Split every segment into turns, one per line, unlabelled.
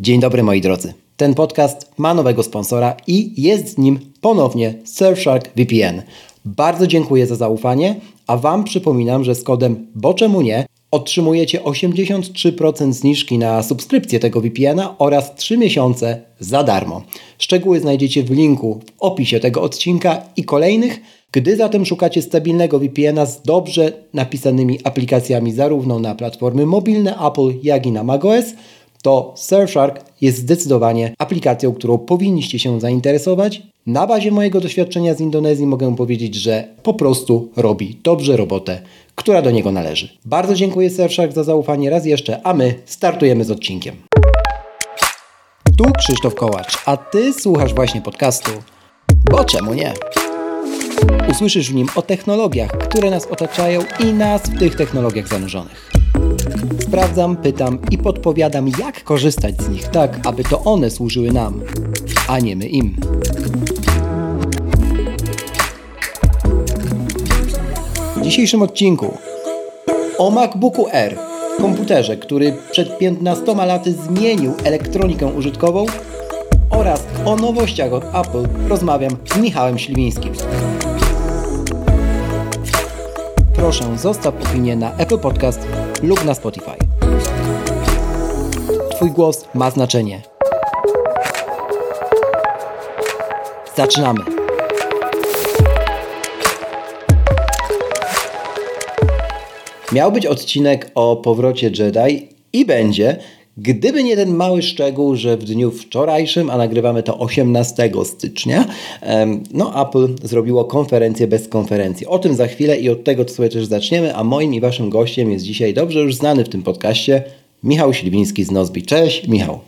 Dzień dobry moi drodzy. Ten podcast ma nowego sponsora i jest z nim ponownie Surfshark VPN. Bardzo dziękuję za zaufanie, a Wam przypominam, że z kodem Bo czemu nie otrzymujecie 83% zniżki na subskrypcję tego VPN-a oraz 3 miesiące za darmo. Szczegóły znajdziecie w linku w opisie tego odcinka i kolejnych. Gdy zatem szukacie stabilnego VPN-a z dobrze napisanymi aplikacjami zarówno na platformy mobilne Apple, jak i na macOS, to Surfshark jest zdecydowanie aplikacją, którą powinniście się zainteresować. Na bazie mojego doświadczenia z Indonezji mogę powiedzieć, że po prostu robi dobrze robotę, która do niego należy. Bardzo dziękuję Surfshark za zaufanie raz jeszcze, a my startujemy z odcinkiem. Tu Krzysztof Kołacz, a Ty słuchasz właśnie podcastu, bo czemu nie? Usłyszysz w nim o technologiach, które nas otaczają i nas w tych technologiach zanurzonych. Sprawdzam, pytam i podpowiadam, jak korzystać z nich tak, aby to one służyły nam, a nie my im. W dzisiejszym odcinku o MacBooku R, komputerze, który przed 15 laty zmienił elektronikę użytkową oraz o nowościach od Apple rozmawiam z Michałem Śliwińskim. Proszę zostaw opinię na Apple Podcast lub na Spotify. Twój głos ma znaczenie. Zaczynamy. Miał być odcinek o powrocie Jedi i będzie, Gdyby nie ten mały szczegół, że w dniu wczorajszym, a nagrywamy to 18 stycznia, no Apple zrobiło konferencję bez konferencji. O tym za chwilę i od tego sobie też zaczniemy, a moim i waszym gościem jest dzisiaj dobrze już znany w tym podcaście Michał Śliwiński z Nozbi. Cześć Michał.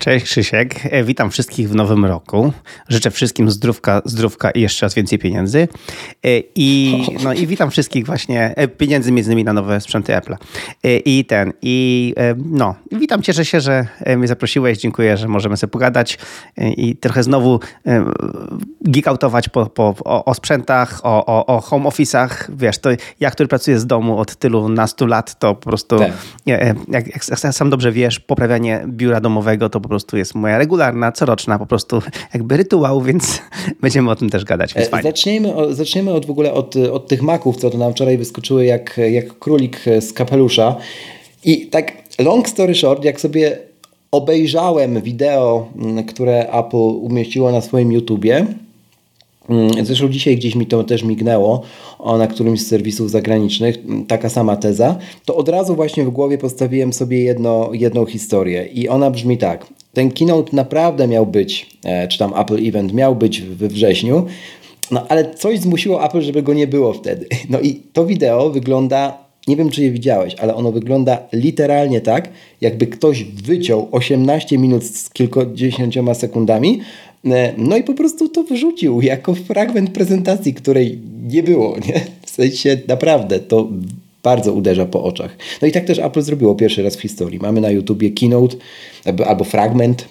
Cześć Krzysiek, e, witam wszystkich w nowym roku. Życzę wszystkim zdrówka, zdrówka i jeszcze raz więcej pieniędzy. E, I, no, i witam wszystkich właśnie, e, pieniędzy między innymi na nowe sprzęty Apple. I ten, i no, witam, cieszę się, że mnie zaprosiłeś, dziękuję, że możemy sobie pogadać i trochę znowu geekoutować po, po, o, o sprzętach, o, o, o home office'ach. Wiesz, to ja, który pracuję z domu od tylu nastu lat, to po prostu, tak. jak, jak, jak sam dobrze wiesz, poprawianie biura domowego to po prostu jest moja regularna, coroczna po prostu jakby rytuał, więc będziemy o tym też gadać. Więc
e, zacznijmy, zacznijmy od w ogóle od, od tych maków, co to nam wczoraj wyskoczyły jak, jak królik z kapelusza. I tak long story short, jak sobie obejrzałem wideo, które Apple umieściło na swoim YouTubie, Mm, zresztą dzisiaj gdzieś mi to też mignęło na którymś z serwisów zagranicznych, mm, taka sama teza, to od razu właśnie w głowie postawiłem sobie jedno, jedną historię i ona brzmi tak. Ten keynote naprawdę miał być, e, czy tam Apple Event miał być we wrześniu, no ale coś zmusiło Apple, żeby go nie było wtedy. No i to wideo wygląda nie wiem, czy je widziałeś, ale ono wygląda literalnie tak, jakby ktoś wyciął 18 minut z kilkudziesięcioma sekundami, E, no i po prostu to wrzucił jako fragment prezentacji, której nie było. Nie? W sensie naprawdę to bardzo uderza po oczach. No i tak też Apple zrobiło pierwszy raz w historii. Mamy na YouTubie keynote albo fragment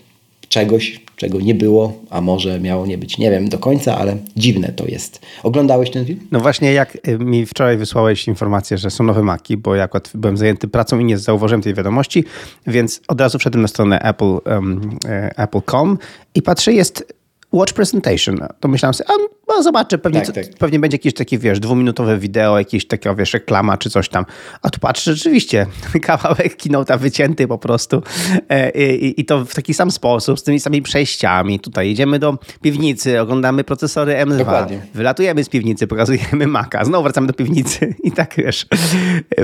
czegoś, czego nie było, a może miało nie być. Nie wiem do końca, ale dziwne to jest. Oglądałeś ten film?
No właśnie, jak y, mi wczoraj wysłałeś informację, że są nowe Maki, bo ja akurat byłem zajęty pracą i nie zauważyłem tej wiadomości, więc od razu wszedłem na stronę Apple, um, Apple.com i patrzę, jest Watch Presentation. To myślałem sobie, a no zobaczę, pewnie, tak, tak. pewnie będzie jakieś takie, wiesz, dwuminutowe wideo, jakieś takie, wiesz, reklama czy coś tam. A tu patrzę, rzeczywiście, kawałek kinota wycięty po prostu e, I, i, to w taki sam sposób, z tymi samymi przejściami. Tutaj idziemy do piwnicy, oglądamy procesory M2, Dokładnie. wylatujemy z piwnicy, pokazujemy Maca, znowu wracamy do piwnicy i tak, wiesz,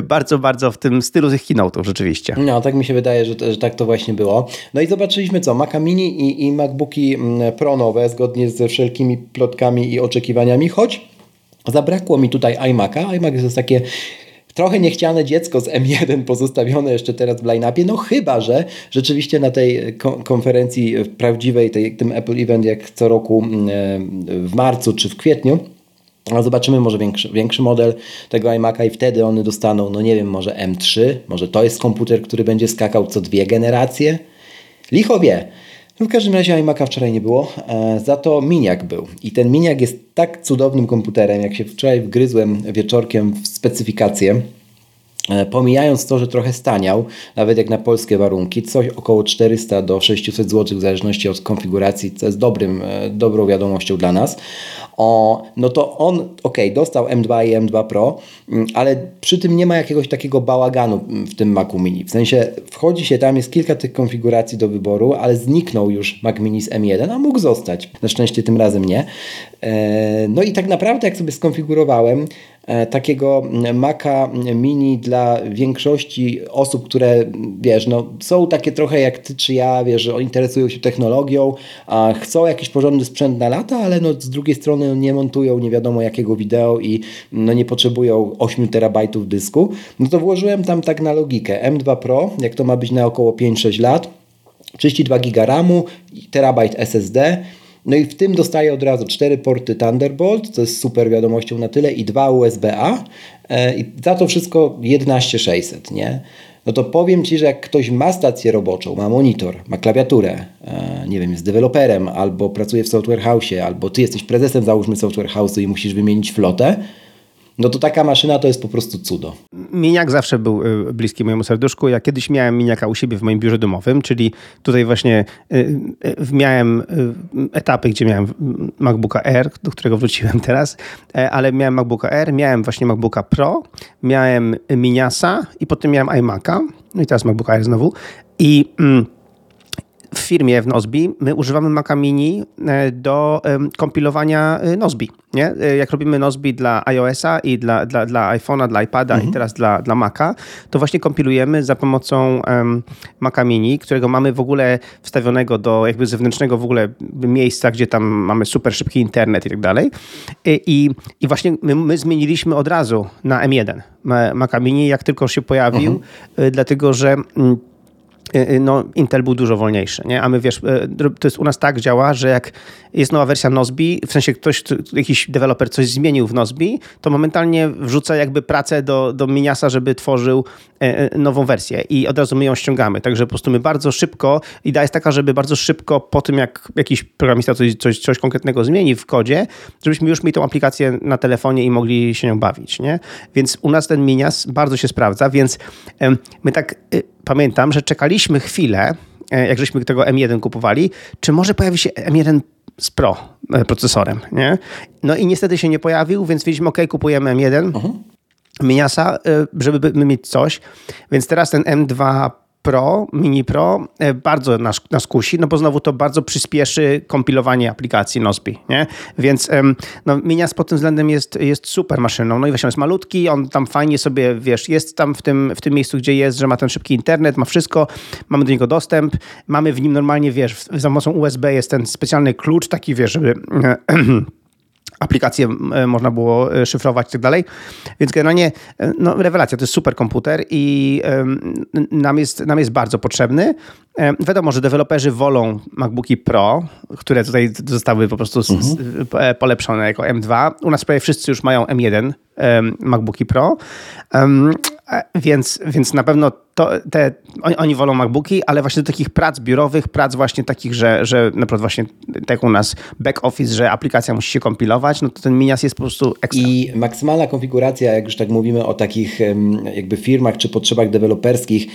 bardzo, bardzo w tym stylu tych kinotów rzeczywiście.
No, tak mi się wydaje, że, że tak to właśnie było. No i zobaczyliśmy co, Maca Mini i, i MacBooki mm, Pro nowe, zgodnie ze wszelkimi plotkami i oczekiwaniami, choć zabrakło mi tutaj iMac'a. iMac jest takie trochę niechciane dziecko z M1 pozostawione jeszcze teraz w line-upie, no chyba, że rzeczywiście na tej konferencji prawdziwej, tej, tym Apple Event jak co roku mm, e, w marcu czy w kwietniu, a zobaczymy może większy, większy model tego iMac'a i wtedy one dostaną, no nie wiem, może M3, może to jest komputer, który będzie skakał co dwie generacje. Licho wie. No w każdym razie iMac'a wczoraj nie było, e, za to Miniak był. I ten Miniak jest tak cudownym komputerem, jak się wczoraj wgryzłem wieczorkiem w specyfikację, pomijając to, że trochę staniał, nawet jak na polskie warunki, coś około 400 do 600 zł w zależności od konfiguracji, co jest dobrym, e, dobrą wiadomością dla nas. O, no to on, ok, dostał M2 i M2 Pro, mm, ale przy tym nie ma jakiegoś takiego bałaganu w tym Macu Mini. W sensie wchodzi się tam, jest kilka tych konfiguracji do wyboru, ale zniknął już Mac Mini z M1, a mógł zostać. Na szczęście tym razem nie. E, no i tak naprawdę, jak sobie skonfigurowałem, E, takiego Maca Mini dla większości osób, które wiesz, no, są takie trochę jak ty czy ja, wiesz, że interesują się technologią, a chcą jakiś porządny sprzęt na lata, ale no, z drugiej strony nie montują nie wiadomo jakiego wideo i no, nie potrzebują 8 terabajtów dysku, no to włożyłem tam tak na logikę. M2 Pro, jak to ma być na około 5-6 lat, 32 GB RAMu, terabajt SSD, no i w tym dostaję od razu cztery porty Thunderbolt, co jest super wiadomością na tyle, i dwa USB-A. E, I za to wszystko 11600, nie? No to powiem Ci, że jak ktoś ma stację roboczą, ma monitor, ma klawiaturę, e, nie wiem, jest deweloperem, albo pracuje w software house, albo Ty jesteś prezesem, załóżmy software house'u i musisz wymienić flotę, no to taka maszyna to jest po prostu cudo.
Miniak zawsze był y, bliski mojemu serduszku. Ja kiedyś miałem miniaka u siebie w moim biurze domowym, czyli tutaj właśnie y, y, miałem etapy, gdzie miałem MacBooka Air, do którego wróciłem teraz, e, ale miałem MacBooka Air, miałem właśnie MacBooka Pro, miałem Miniasa i potem miałem iMac'a, no i teraz MacBooka Air znowu. I mm, w firmie w Nozbi my używamy Maca Mini e, do kompilowania e, Nozbi. Nie? E, jak robimy Nozbi dla iOS-a i dla, dla, dla iPhone'a, dla iPada mhm. i teraz dla, dla Maca, to właśnie kompilujemy za pomocą um, Maca Mini, którego mamy w ogóle wstawionego do jakby zewnętrznego w ogóle miejsca, gdzie tam mamy super szybki internet i tak dalej. I, i właśnie my, my zmieniliśmy od razu na M1 Maca Mini, jak tylko się pojawił, mhm. dlatego że mm, no, Intel był dużo wolniejszy, nie? A my wiesz, y, to jest u nas tak działa, że jak jest nowa wersja Nozbi, w sensie ktoś, jakiś deweloper coś zmienił w Nozbi, to momentalnie wrzuca jakby pracę do, do Miniasa, żeby tworzył nową wersję i od razu my ją ściągamy. Także po prostu my bardzo szybko, idea jest taka, żeby bardzo szybko po tym, jak jakiś programista coś, coś, coś konkretnego zmieni w kodzie, żebyśmy już mieli tą aplikację na telefonie i mogli się nią bawić, nie? Więc u nas ten Minias bardzo się sprawdza, więc my tak pamiętam, że czekaliśmy chwilę, e, jak żeśmy tego M1 kupowali, czy może pojawi się M1 z Pro e, procesorem, nie? No i niestety się nie pojawił, więc wiedzieliśmy, ok, kupujemy M1, uh -huh. Miniasa, e, żeby mieć coś, więc teraz ten M2 Pro, Mini Pro e, bardzo nas, nas kusi, no bo znowu to bardzo przyspieszy kompilowanie aplikacji Nozbi, nie? Więc no, Minias pod tym względem jest, jest super maszyną. No i właśnie jest malutki, on tam fajnie sobie, wiesz, jest tam w tym, w tym miejscu, gdzie jest, że ma ten szybki internet, ma wszystko, mamy do niego dostęp, mamy w nim normalnie, wiesz, za pomocą USB jest ten specjalny klucz taki, wiesz, żeby aplikacje e, można było e, szyfrować i tak dalej. Więc generalnie e, no, rewelacja, to jest super komputer i nam jest, nam jest bardzo potrzebny. Wiadomo, że deweloperzy wolą MacBooki Pro, które tutaj zostały po prostu mhm. polepszone jako M2. U nas prawie wszyscy już mają M1 MacBooki Pro. Więc, więc na pewno to, te, oni, oni, wolą MacBooki, ale właśnie do takich prac biurowych, prac właśnie takich, że, że na przykład właśnie tak u nas back office, że aplikacja musi się kompilować, no to ten Minias jest po prostu ekstra.
I maksymalna konfiguracja, jak już tak mówimy o takich jakby firmach czy potrzebach deweloperskich,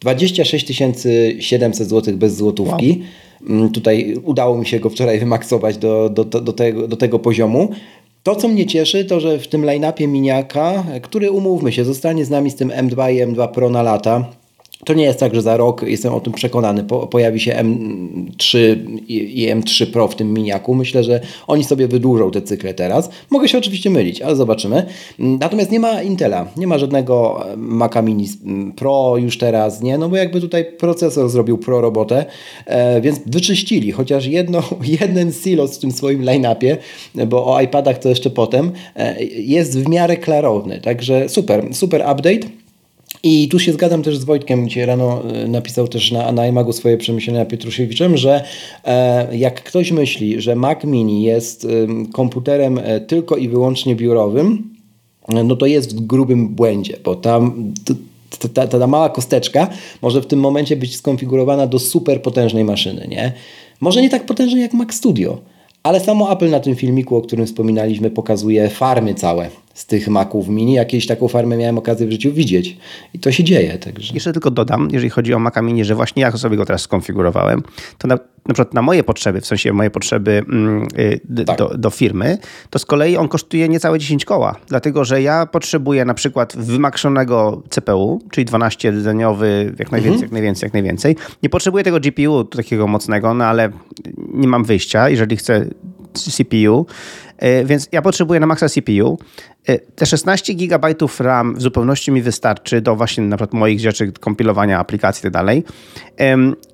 26 700 zł bez złotówki. Wow. Tutaj udało mi się go wczoraj wymaksować do, do, do, do, tego, do tego poziomu. To, co mnie cieszy, to że w tym line-upie miniaka, który umówmy się, zostanie z nami z tym M2 i M2 Pro na lata, to nie jest tak, że za rok, jestem o tym przekonany, po, pojawi się M3 i, i, M3 Pro w tym miniaku. Myślę, że oni sobie wydłużą te cykle teraz. Mogę się oczywiście mylić, ale zobaczymy. Natomiast nie ma Intela, nie ma żadnego Maca Mini Pro już teraz, nie? No bo jakby tutaj procesor zrobił pro robotę, e, więc wyczyścili chociaż jedno, jeden silos w tym swoim line-upie, bo o iPadach to jeszcze potem, e, jest w miarę klarowny. Także super, super update. I tu się zgadzam też z Wojtkiem, dzisiaj rano e, napisał też na, na iMagu swoje przemyślenia Pietrusiewiczem, że e, jak ktoś myśli, że Mac Mini jest komputerem e, tylko i wyłącznie biurowym, no to jest w grubym błędzie, bo tam ta, ta, ta, mała kosteczka może w tym momencie być skonfigurowana do super potężnej maszyny, nie? Może nie tak potężnej jak Mac Studio, ale samo Apple na tym filmiku, o którym wspominaliśmy, pokazuje farmy całe z tych Maców Mini. Jakieś taką farmę miałem okazję w życiu widzieć i to się dzieje. Także.
Jeszcze tylko dodam, jeżeli chodzi o Maca Mini, że właśnie ja sobie go teraz skonfigurowałem, to na, na przykład na moje potrzeby, w sensie moje potrzeby mm, y, tak. do, do, firmy, to z kolei on kosztuje niecałe 10 koła, dlatego że ja potrzebuję na przykład wymakszonego CPU, czyli 12-rdzeniowy, jak najwięcej, mhm. jak najwięcej, jak najwięcej. Nie potrzebuję tego GPU takiego mocnego, no ale nie mam wyjścia, jeżeli chcę CPU, więc ja potrzebuję na maksa CPU. E, te 16 GB RAM w zupełności mi wystarczy do właśnie na przykład moich rzeczy, kompilowania aplikacji i tak dalej.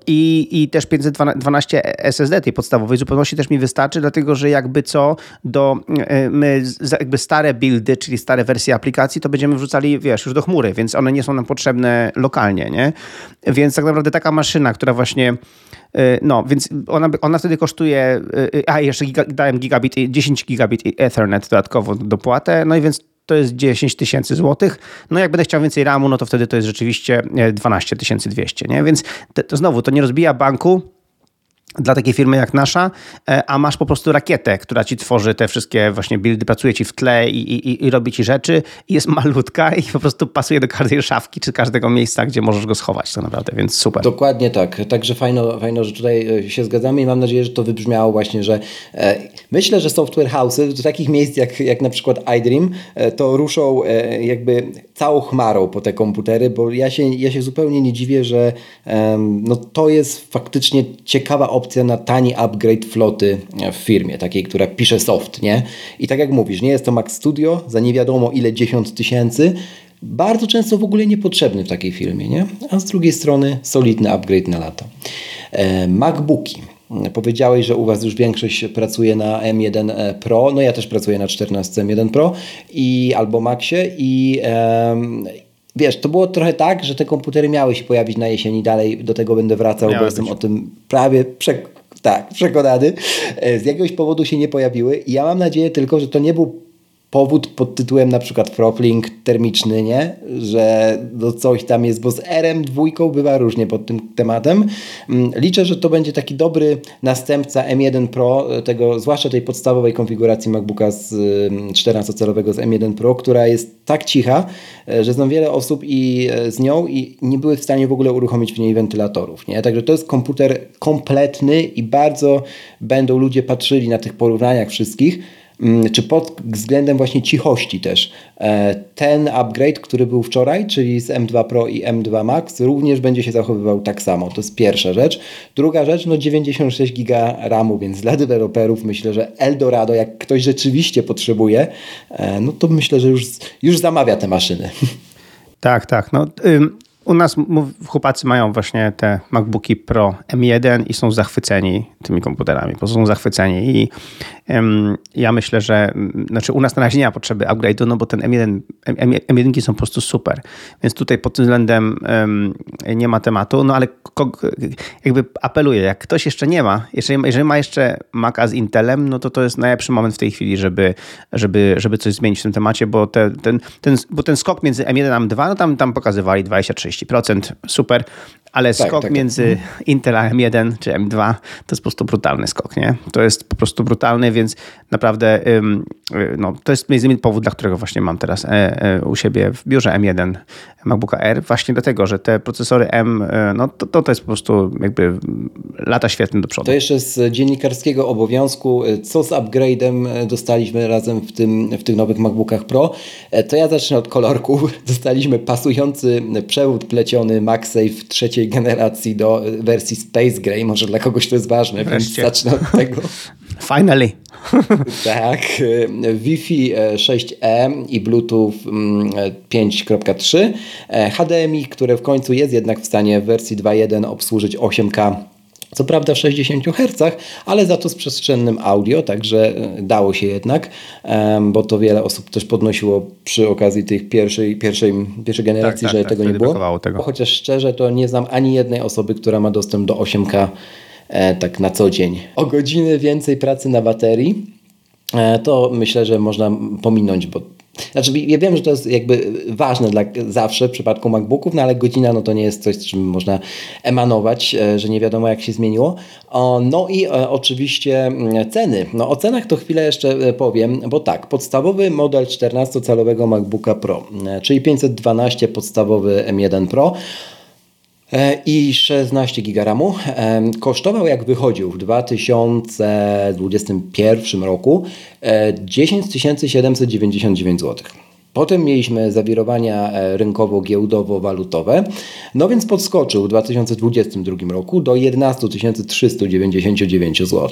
I, I też 512 SSD tej podstawowej zupełności też mi wystarczy, dlatego że jakby co do e, my jakby stare buildy, czyli stare wersje aplikacji, to będziemy wrzucali, wiesz, już do chmury, więc one nie są nam potrzebne lokalnie, nie? Więc tak naprawdę taka maszyna, która właśnie no, więc ona, ona wtedy kosztuje, a jeszcze giga, dałem gigabit, 10 gigabit Ethernet dodatkowo dopłatę, no i więc to jest 10 tysięcy złotych. No jak będę chciał więcej RAMu, no to wtedy to jest rzeczywiście 12 200, nie? Więc to, to znowu, to nie rozbija banku, dla takiej firmy jak nasza, e, a masz po prostu rakietę, która ci tworzy te wszystkie właśnie buildy, pracuje ci w tle i, i, i robi ci rzeczy jest malutka i po prostu pasuje do każdej szafki czy każdego miejsca, gdzie możesz go schować to naprawdę, więc super.
Dokładnie tak. Także fajno, fajno że tutaj e, się zgadzamy i mam nadzieję, że to wybrzmiało właśnie, że e, myślę, że software house'y do takich miejsc jak, jak na przykład iDream to ruszą jakby całą chmarą po te komputery, bo ja się, ja się zupełnie nie dziwię, że no, to jest faktycznie ciekawa opcja opcja na tani upgrade floty w firmie, takiej, która pisze soft, nie? I tak jak mówisz, nie jest to Mac Studio za nie wiadomo ile dziesiąt tysięcy, bardzo często w ogóle niepotrzebny w takiej firmie, nie? A z drugiej strony solidny upgrade na lata. E, MacBooki. Powiedziałeś, że u Was już większość pracuje na M1 Pro, no ja też pracuję na 14 M1 Pro i albo Maxie i, wiesz, to było trochę tak, że te komputery miały się pojawić na jesieni, dalej do tego będę wracał, bo jestem o tym prawie przekonany. Tak, przekonany. E, z jakiegoś powodu się nie pojawiły. I ja mam nadzieję tylko, że to nie był powód pod tytułem na przykład Proplink termiczny, nie? Że no coś tam jest, bo z RM2 bywa różnie pod tym tematem. Mm, liczę, że to będzie taki dobry następca M1 Pro, tego, zwłaszcza tej podstawowej konfiguracji MacBooka z 14-calowego z M1 Pro, która jest tak cicha, e, że znam wiele osób i e, z nią i nie były w stanie w ogóle uruchomić w niej wentylatorów, nie? Także to jest komputer kompletny i bardzo będą ludzie patrzyli na tych porównaniach wszystkich, Mm, czy pod względem właśnie cichości też. E, ten upgrade, który był wczoraj, czyli z M2 Pro i M2 Max, również będzie się zachowywał tak samo. To jest pierwsza rzecz. Druga rzecz, no 96 giga RAMu, więc dla deweloperów myślę, że Eldorado, jak ktoś rzeczywiście potrzebuje, e, no to myślę, że już, już zamawia te maszyny.
Tak, tak. No, u nas chłopacy mają właśnie te MacBooki Pro M1 i są zachwyceni tymi komputerami, prostu są zachwyceni i um, ja myślę, że znaczy u nas na razie nie ma potrzeby upgrade'u, no bo ten M1, M, M1 są po prostu super, więc tutaj pod tym względem um, nie ma tematu, no ale jakby apeluję, jak ktoś jeszcze nie ma, jeżeli, jeżeli ma jeszcze Maca z Intelem, no to to jest najlepszy moment w tej chwili, żeby, żeby, żeby coś zmienić w tym temacie, bo, te, ten, ten, bo ten skok między M1 a M2, no tam, tam pokazywali 23 30%, super, ale tak, skok tak, tak. między tak. Intel a M1 czy M2 to jest po prostu brutalny skok, nie? To jest po prostu brutalny, więc naprawdę no, to jest między innymi powód, dla którego właśnie mam teraz e, e, u siebie w biurze M1 MacBooka R, właśnie dlatego, że te procesory M, e, no to, to jest po prostu jakby lata świetne do przodu.
To jeszcze z dziennikarskiego obowiązku, co z upgrade'em dostaliśmy razem w, tym, w tych nowych MacBookach Pro, to ja zacznę od kolorku. Dostaliśmy pasujący przewód pleciony MagSafe trzeciej generacji do wersji Space Gray, może dla kogoś to jest ważne, Wreszcie. więc zacznę od tego.
Finally.
tak. Wi-Fi 6E i Bluetooth 5.3. Mm, e, HDMI, które w końcu jest jednak w stanie w wersji 2.1 obsłużyć 8K co prawda w 60 Hz, ale za to z przestrzennym audio, także e, dało się jednak, bo to wiele osób też podnosiło przy okazji tych pierwszej, pierwszej, pierwszej generacji, tak, tak, że tak, tego nie było. Tego. Chociaż szczerze to nie znam ani jednej osoby, która ma dostęp do 8K e, tak na co dzień. O godziny więcej pracy na baterii, e, to myślę, że można pominąć, bo Znaczy, ja wiem, że to jest jakby ważne dla zawsze w przypadku MacBooków, no ale godzina no to nie jest coś, czym można emanować, e, że nie wiadomo jak się zmieniło. No i e, oczywiście mm, ceny. No o cenach to chwilę jeszcze e, powiem, bo tak, podstawowy model 14-calowego MacBooka Pro, czyli 512 podstawowy M1 Pro i 16 GB kosztował jak wychodził w 2021 roku 10 799 zł. Potem mieliśmy zawirowania e, rynkowo-giełdowo-walutowe, no więc podskoczył w 2022 roku do 11 399 zł.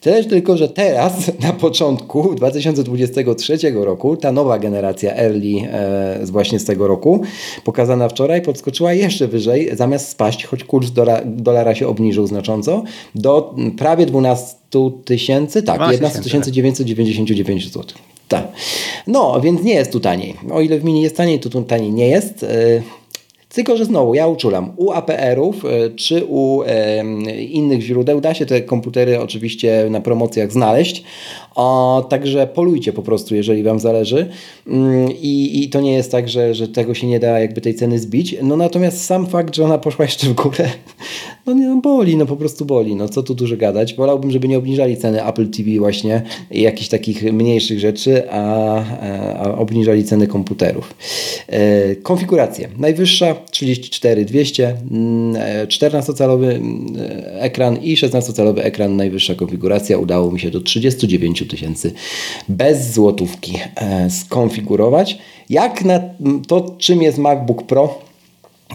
Tyle tylko, że teraz, na początku 2023 roku, ta nowa generacja Early e, właśnie z tego roku, pokazana wczoraj, podskoczyła jeszcze wyżej, zamiast spaść, choć kurs dola, dolara się obniżył znacząco, do prawie 12 tysięcy, tak, 11 999 zł. Tak. No, więc nie jest tu taniej. O ile w mini jest taniej, to tu taniej nie jest. E, tylko, że znowu ja uczulam, u APR-ów e, czy u e, innych źródeł da się te komputery oczywiście na promocjach znaleźć. O, także polujcie po prostu, jeżeli Wam zależy. Mm, I, I to nie jest tak, że, że tego się nie da jakby tej ceny zbić. No natomiast sam fakt, że ona poszła jeszcze w górę, no, no boli, no po prostu boli. No co tu dużo gadać. Wolałbym, żeby nie obniżali ceny Apple TV właśnie i jakichś takich mniejszych rzeczy, a, a obniżali ceny komputerów. E, konfiguracje. Najwyższa 34200, 14-calowy mm, e, ekran i 16-calowy ekran. Najwyższa konfiguracja. Udało mi się do 39 tysięcy bez złotówki e, skonfigurować. Jak na to, czym jest MacBook Pro,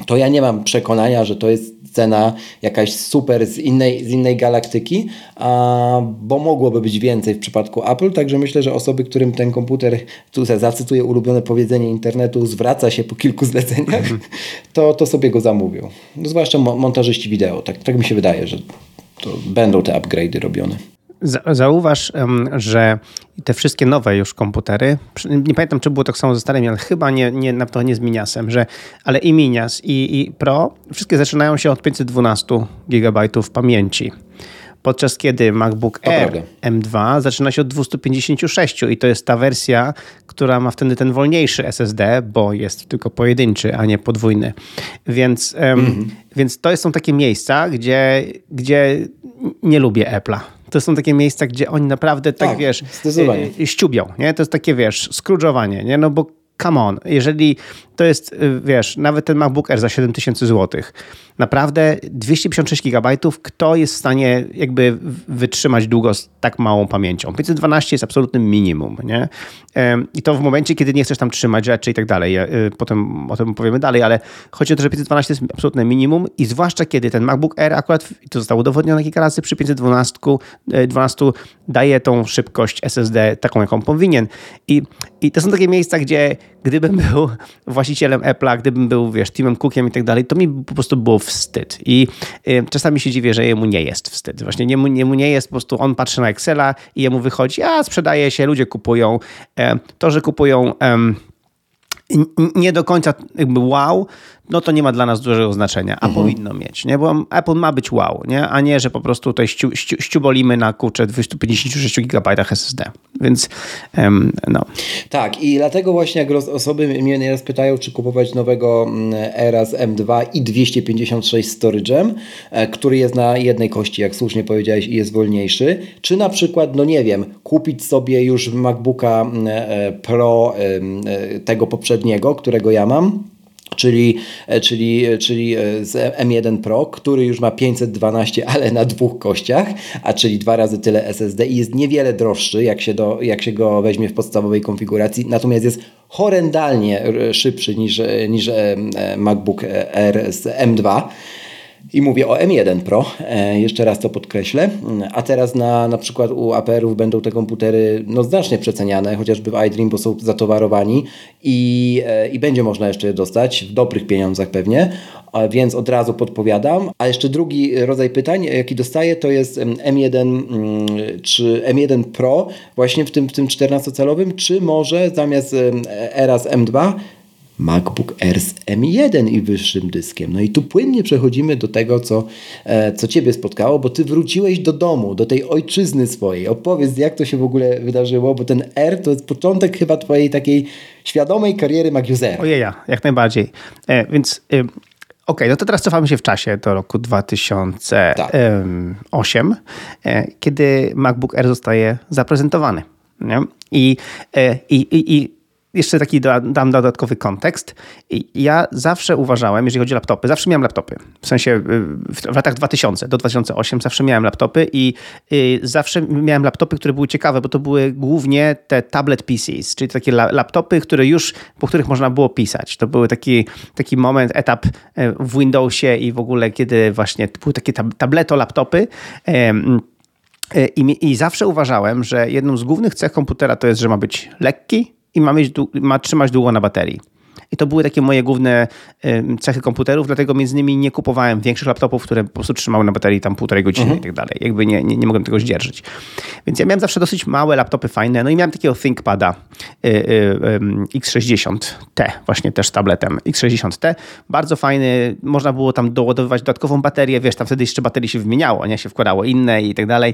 to ja nie mam przekonania, że to jest cena jakaś super z innej, z innej galaktyki, a, bo mogłoby być więcej w przypadku Apple, także myślę, że osoby, którym ten komputer, tu zacytuję ulubione powiedzenie internetu, zwraca się po kilku zleceniach, mhm. to, to sobie go zamówią. No, zwłaszcza montażyści wideo, tak, tak mi się wydaje, że to będą te upgrade'y robione.
Zauważ, że te wszystkie nowe już komputery, nie pamiętam czy było tak samo ze starymi, ale chyba nie, nie, na to nie z Miniasem, że, ale i Minias i, i Pro, wszystkie zaczynają się od 512 GB pamięci. Podczas kiedy MacBook to Air prawda. M2 zaczyna się od 256 i to jest ta wersja, która ma wtedy ten wolniejszy SSD, bo jest tylko pojedynczy, a nie podwójny. Więc, mm więc to są takie miejsca, gdzie, gdzie nie lubię Apple'a to są takie miejsca, gdzie oni naprawdę tak, tak wiesz, y, ściubią, nie? To jest takie, wiesz, skrudżowanie, nie? No bo come on, jeżeli to jest, y, wiesz, nawet ten MacBook Air za 7000 zł, naprawdę 256 GB, kto jest w stanie jakby wytrzymać długo z tak małą pamięcią? 512 jest absolutnym minimum, nie? I to w momencie, kiedy nie chcesz tam trzymać rzeczy i tak dalej. Y, potem o tym powiemy dalej, ale chodzi o to, że 512 jest absolutne minimum i zwłaszcza kiedy ten MacBook Air akurat, to zostało udowodnione kilka razy, przy 512 12 y, daje tą szybkość SSD taką, jaką powinien. I, I to są takie miejsca, gdzie gdybym był właścicielem Apple'a, gdybym był, wiesz, Timem Cookiem i tak dalej, to mi po prostu było wstyd. I y, czasami się dziwię, że jemu nie jest wstyd. Właśnie jemu, jemu nie jest, po prostu on patrzy na Excela i jemu wychodzi, a sprzedaje się, ludzie kupują. E, to, że kupują nie do końca jakby wow, no to nie ma dla nas dużego znaczenia, a mhm. powinno mieć, nie? Bo Apple ma być wow, nie? A nie, że po prostu tutaj ściu, ściu, ściubolimy na kurczę 256 GB SSD. Więc um, no.
Tak i dlatego właśnie jak osoby mnie nieraz pytają, czy kupować nowego mm, Era z M2 i 256 storage'em, e, który jest na jednej kości, jak słusznie powiedziałeś, i jest wolniejszy, czy na przykład, no nie wiem, kupić sobie już MacBooka mm, e, Pro e, tego poprzedniego, którego ja mam, czyli, e, czyli, e, czyli e, z M1 Pro, który już ma 512, ale na dwóch kościach, a czyli dwa razy tyle SSD i jest niewiele droższy, jak się, do, jak się go weźmie w podstawowej konfiguracji, natomiast jest horrendalnie szybszy niż, niż MacBook Air z M2. I mówię o M1 Pro, e, jeszcze raz to podkreślę. A teraz na, na przykład u APR-ów będą te komputery no, znacznie przeceniane, chociażby w iDream, bo są zatowarowani i, e, i będzie można jeszcze je dostać w dobrych pieniądzach pewnie, więc od razu podpowiadam. A jeszcze drugi rodzaj pytań, jaki dostaję, to jest M1 mm, czy M1 Pro właśnie w tym, w tym 14-calowym, czy może zamiast Era z M2 MacBook Air z M1 i wyższym dyskiem. No i tu płynnie przechodzimy do tego, co, e, co Ciebie spotkało, bo Ty wróciłeś do domu, do tej ojczyzny swojej. Opowiedz, jak to się w ogóle wydarzyło, bo ten R to jest początek chyba Twojej takiej świadomej kariery Mac-usera.
Ojeja, jak najbardziej. E, więc... E, Okej, okay, no to teraz cofamy się w czasie do roku 2008, tak. e, kiedy MacBook Air zostaje zaprezentowany. Nie? I, e, i, i, i jeszcze taki dam dodatkowy kontekst. Ja zawsze uważałem, jeżeli chodzi o laptopy, zawsze miałem laptopy. W sensie y, w latach 2000 do 2008 zawsze miałem laptopy i y, zawsze miałem laptopy, które były ciekawe, bo to były głównie te tablet PCs, czyli takie laptopy, które już, po których można było pisać. To był taki, taki moment, etap y, w Windowsie i w ogóle, kiedy właśnie były takie tableto laptopy. I, I zawsze uważałem, że jedną z głównych cech komputera to jest, że ma być lekki, i ma, mieć, ma trzymać długo na baterii. I to były takie moje główne cechy komputerów, dlatego między innymi nie kupowałem większych laptopów, które po prostu trzymały na baterii tam półtorej godziny mhm. i tak dalej. Jakby nie, nie, nie mogłem tego zdzierżyć. Więc ja miałem zawsze dosyć małe laptopy fajne, no i miałem takiego ThinkPada y, y, y, X60T, właśnie też tabletem X60T. Bardzo fajny, można było tam doładowywać dodatkową baterię, wiesz, tam wtedy jeszcze baterii się wymieniało, nie? Się wkładało inne i tak dalej.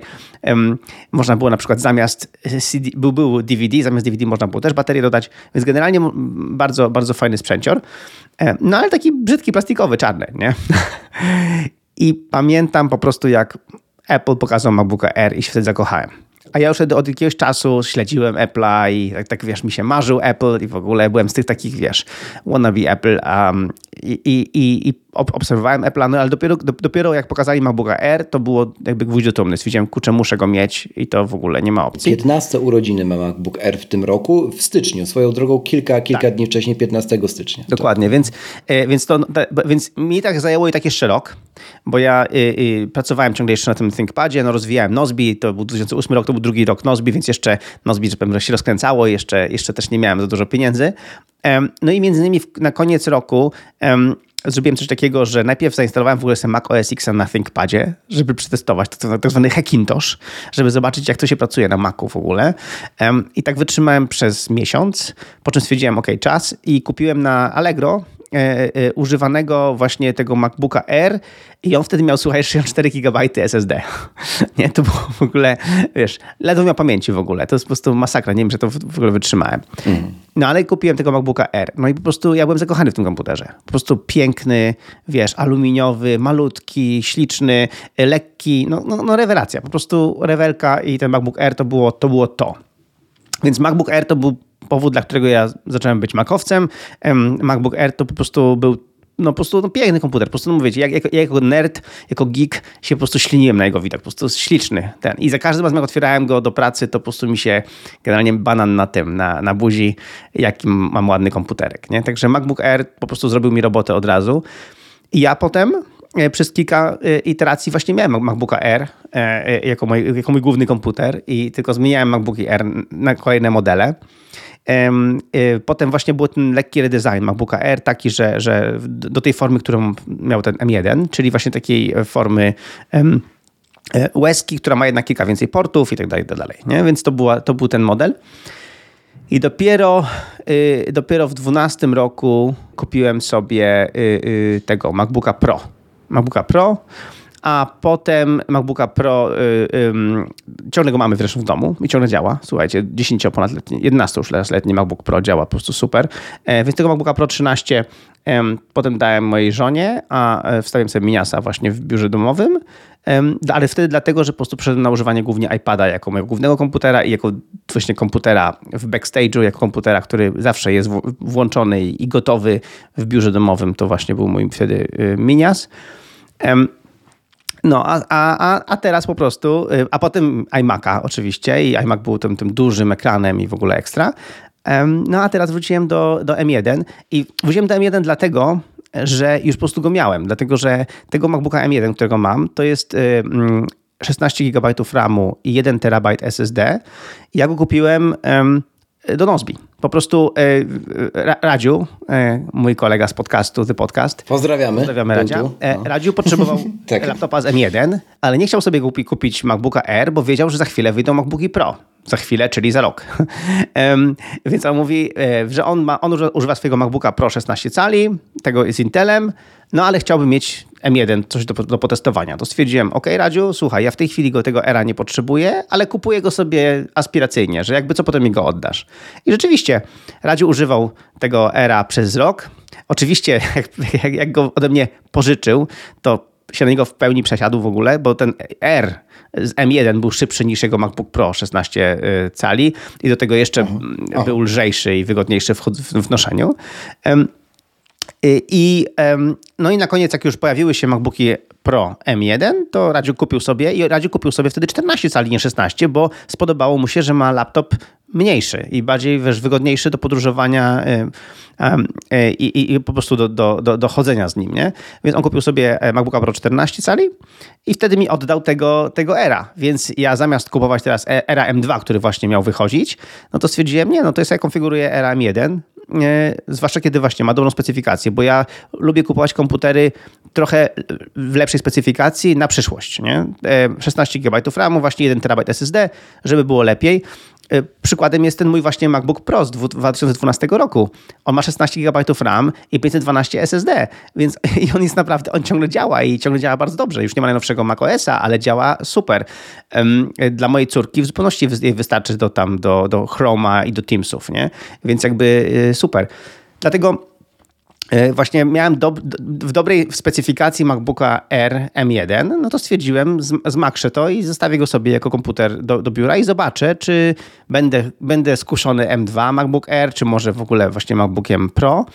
można było na przykład zamiast CD, był, był DVD, zamiast DVD można było też baterię dodać, więc generalnie bardzo, bardzo fajny sprzęcior. E, no ale taki brzydki, plastikowy, czarny, nie? I pamiętam po prostu jak Apple pokazał MacBooka Air i się wtedy zakochałem. A ja już wtedy od jakiegoś czasu śledziłem Apple'a i tak, tak, wiesz, mi się marzył Apple i w ogóle byłem z tych takich, wiesz, wannabe Apple um, i, i, i obserwowałem Apple'a, no ale dopiero, dopiero jak pokazali MacBooka Air, to było jakby gwóźdź do trumny. Stwierdziłem, kurczę, muszę go mieć i to w ogóle nie ma opcji.
15 urodziny ma MacBook Air w tym roku, w styczniu. Swoją drogą kilka, kilka tak. dni wcześniej, 15 stycznia.
Dokładnie, więc, e, więc, to, więc mi tak zajęło i tak jeszcze rok, bo ja y, y, pracowałem ciągle jeszcze na tym ThinkPadzie, no rozwijałem Nozbi, to był 2008 rok, był drugi rok Nozbi, więc jeszcze Nozbi, że się rozkręcało, jeszcze, jeszcze też nie miałem za dużo pieniędzy. No i między innymi na koniec roku zrobiłem coś takiego, że najpierw zainstalowałem w ogóle sobie Mac OS X na ThinkPadzie, żeby przetestować to tak zwany Hackintosh, żeby zobaczyć, jak to się pracuje na Macu w ogóle. I tak wytrzymałem przez miesiąc, po czym stwierdziłem, ok, czas i kupiłem na Allegro używanego właśnie tego MacBooka Air i on wtedy miał, słuchaj, 64 GB SSD. nie, to było w ogóle, wiesz, ledwo miał pamięci w ogóle. To jest po prostu masakra. Nie wiem, że to w ogóle wytrzymałem. Mm. No ale kupiłem tego MacBooka Air. No i po prostu ja byłem zakochany w tym komputerze. Po prostu piękny, wiesz, aluminiowy, malutki, śliczny, lekki. No, no, no rewelacja. Po prostu rewelka i ten MacBook Air to było to. Było to. Więc MacBook Air to był powód, dla którego ja zacząłem być makowcem. MacBook Air to po prostu był no po prostu no, piękny komputer. Po prostu no, mówicie, jak, jako, jako nerd, jako geek się po prostu śliniłem na jego widok. Po prostu śliczny ten. I za każdym razem jak otwierałem go do pracy, to po prostu mi się generalnie banan na tym, na, na buzi, jaki mam ładny komputerek. Nie? Także MacBook Air po prostu zrobił mi robotę od razu. I ja potem e, przez kilka e, iteracji właśnie miałem MacBooka Air e, jako mój, jako mój główny komputer i tylko zmieniałem MacBooki Air na kolejne modele. Y, potem właśnie był ten lekki redesign MacBooka Air, taki, że, że do tej formy, którą miał ten M1, czyli właśnie takiej formy e, łezki, która ma jednak kilka więcej portów i tak dalej, tak dalej. Nie? Więc to, była, to był ten model. I dopiero, y, dopiero w 2012 roku kupiłem sobie y, tego MacBooka Pro. MacBooka Pro a potem MacBooka Pro y, y, ciągle go mamy zresztą w domu i ciągle działa. Słuchajcie, 10 ponadletni, 11 już teraz letni MacBook Pro działa po prostu super. E, więc tego MacBooka Pro 13 e, potem dałem mojej żonie, a e, wstawiłem sobie Miniasa właśnie w biurze domowym. Ale wtedy dlatego, że po prostu przeszedłem na używanie głównie iPada jako mojego głównego komputera i jako właśnie komputera w backstage'u, jako komputera, który zawsze jest włączony i gotowy w biurze domowym. To właśnie był mój wtedy y, Minias. No, a, a, a teraz po prostu, y, a potem iMac'a oczywiście i iMac był tym, tym dużym ekranem i w ogóle ekstra. No, a teraz wróciłem do, do M1 i wróciłem do M1 dlatego, że już po prostu go miałem, dlatego że tego MacBooka M1, którego mam, to jest 16 GB RAMu i 1 TB SSD. Ja go kupiłem do Nozbi. Po prostu e, Radziu, e, mój kolega z podcastu, The Podcast.
Pozdrawiamy.
Pozdrawiamy Radzia. E, no. Radziu potrzebował tak. laptopa z M1, ale nie chciał sobie kupić MacBooka Air, bo wiedział, że za chwilę wyjdą MacBooki Pro. za chwilę, czyli za rok. Więc on mówi, e, że on, ma, on używa swojego MacBooka Pro 16 cali, tego z Intelem, no ale chciałby mieć M1, coś do, do potestowania. To stwierdziłem, ok Radziu, słuchaj, ja w tej chwili go tego era nie potrzebuję, ale kupuję go sobie aspiracyjnie, że jakby co potem mi go oddasz. I rzeczywiście, Radziu używał tego era przez rok. Oczywiście, jak, jak, jak go ode mnie pożyczył, to się na niego w pełni przesiadł w ogóle, bo ten R z M1 był szybszy niż jego MacBook Pro 16 y, cali i do tego jeszcze uh-huh. był lżejszy i wygodniejszy w, w noszeniu. I, no i na koniec, jak już pojawiły się MacBooki Pro M1, to Radziu kupił sobie i Radziu kupił sobie wtedy 14 cali, nie 16, bo spodobało mu się, że ma laptop mniejszy i bardziej wiesz, wygodniejszy do podróżowania y, i, i, i po prostu do, do, do, do, chodzenia z nim. Nie? Więc on kupił sobie e, MacBooka Pro 14 cali i wtedy mi oddał tego, tego Era. Więc ja zamiast kupować teraz e, Era M2, który właśnie miał wychodzić, no to stwierdziłem, nie, no to jest ja konfiguruję Era M1, E, zwłaszcza kiedy właśnie ma dobrą specyfikację, bo ja lubię kupować komputery trochę w lepszej specyfikacji na przyszłość. Nie? 16 GB RAMu, właśnie 1 TB SSD, żeby było lepiej. E, przykładem jest ten mój właśnie MacBook Pro z 2012 roku. On ma 16 GB RAM i 512 SSD, więc i on jest naprawdę, on ciągle działa i ciągle działa bardzo dobrze. Już nie ma najnowszego macOSa, ale działa super. Dla mojej córki w zupełności wystarczy do tam, do, do Chroma i do Teamsów, nie? Więc jakby y, super. Dlatego E, właśnie miałem do, w dobrej specyfikacji MacBooka R M1, no to stwierdziłem, zmakrzę to i zostawię go sobie jako komputer do, do biura i zobaczę, czy będę, będę skuszony M2 MacBook R, czy może w ogóle właśnie MacBookiem Pro.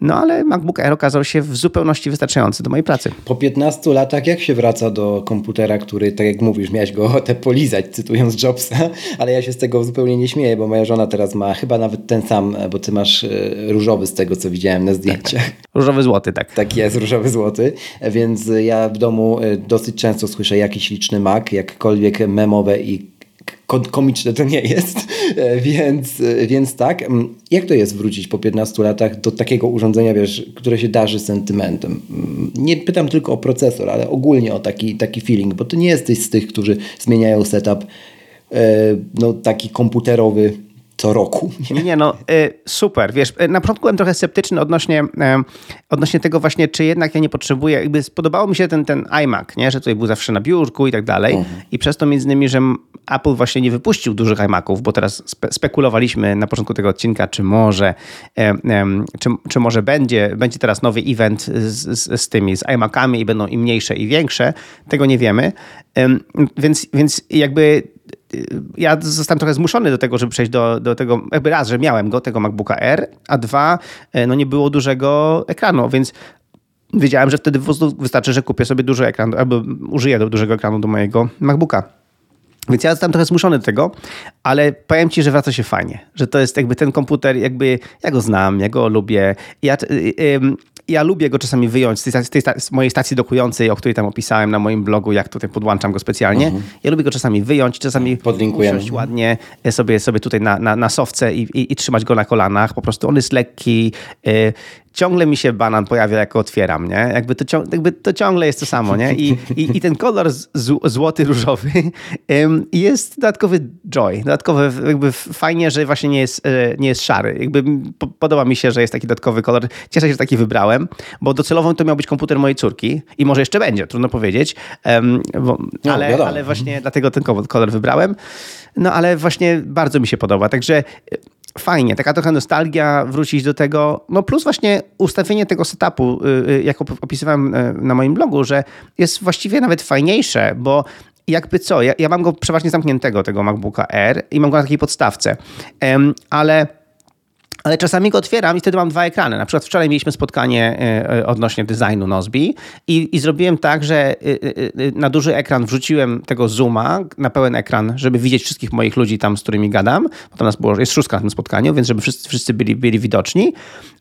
No ale MacBook Air okazał się w zupełności wystarczający do mojej pracy.
Po 15 latach jak się wraca do komputera, który, tak jak mówisz, miałeś go ochotę polizać, cytując Jobsa, ale ja się z tego zupełnie nie śmieję, bo moja żona teraz ma chyba nawet ten sam, bo ty masz e, różowy z tego, co widziałem na zdjęciach. Tak.
Różowy złoty, tak.
Tak jest, różowy złoty, więc ja w domu e, dosyć często słyszę jakiś liczny Mac, jakkolwiek memowe i komiczne to nie jest, e, więc, e, więc tak. Mm, jak to jest wrócić po 15 latach do takiego urządzenia, wiesz, które się darzy sentymentem? Mm, nie pytam tylko o procesor, ale ogólnie o taki, taki feeling, bo ty nie jesteś z tych, którzy zmieniają setup e, no, taki komputerowy co roku.
Nie, nie no y, super. Wiesz, y, na początku byłem trochę sceptyczny odnośnie, odnośnie tego właśnie, czy jednak ja nie potrzebuję. Jakby spodobało mi się ten, ten iMac, nie? że tutaj był zawsze na biurku i tak dalej. Mhm. I przez to między innymi, że Apple właśnie nie wypuścił dużych iMaców, bo teraz spe spekulowaliśmy na początku tego odcinka, czy może, czy, czy może będzie, będzie teraz nowy event z, z, z tymi, z iMacami i będą i mniejsze i większe. Tego nie wiemy. Więc, więc jakby ja zostałem trochę zmuszony do tego, żeby przejść do, do tego, jakby raz, że miałem go, tego MacBooka R, a dwa, e, no nie było dużego ekranu, więc wiedziałem, że wtedy wystarczy, że kupię sobie duży ekran, albo użyję do dużego ekranu do mojego MacBooka. Więc ja zostałem trochę zmuszony do tego, ale powiem ci, że wraca się fajnie, że to jest jakby ten komputer, jakby ja go znam, ja go lubię. Ja, ja lubię go czasami wyjąć z, tej, z, tej, z mojej stacji dokującej, o której tam opisałem na moim blogu, jak tutaj podłączam go specjalnie. Mhm. Ja lubię go czasami wyjąć, czasami
Podlinkujemy.
ładnie sobie, sobie tutaj na, na, na sofce i, i, i, trzymać go na kolanach. Po prostu on jest lekki. Ciągle mi się banan pojawia, jak otwieram, nie? Jakby to, jakby to ciągle jest to samo, nie? I, i, i ten kolor złoty, różowy jest dodatkowy joy, dodatkowy jakby fajnie, że właśnie nie jest, e, nie jest szary. Jakby podoba mi się, że jest taki dodatkowy kolor. Cieszę się, że taki wybrałem, bo docelowo to miał być komputer mojej córki i może jeszcze będzie, trudno powiedzieć, bo, no, ale, ale właśnie dlatego ten kolor wybrałem. No ale właśnie bardzo mi się podoba, także fajnie, taka trochę nostalgia, wrócić do tego. No plus właśnie ustawienie tego setupu, y, y, jak opisywałem y, na moim blogu, że jest właściwie nawet fajniejsze, bo jakby co, ja, ja mam go przeważnie zamkniętego, tego MacBooka R i mam go na takiej podstawce, ale ale czasami go otwieram i wtedy mam dwa ekrany. Na przykład wczoraj mieliśmy spotkanie e, e, odnośnie designu Nozbi i, i zrobiłem tak, że e, na duży ekran wrzuciłem tego zooma na pełen ekran, żeby widzieć wszystkich moich ludzi tam, z którymi gadam. To nas było, jest szóstka na tym spotkaniu, więc żeby wszyscy, wszyscy byli, byli widoczni.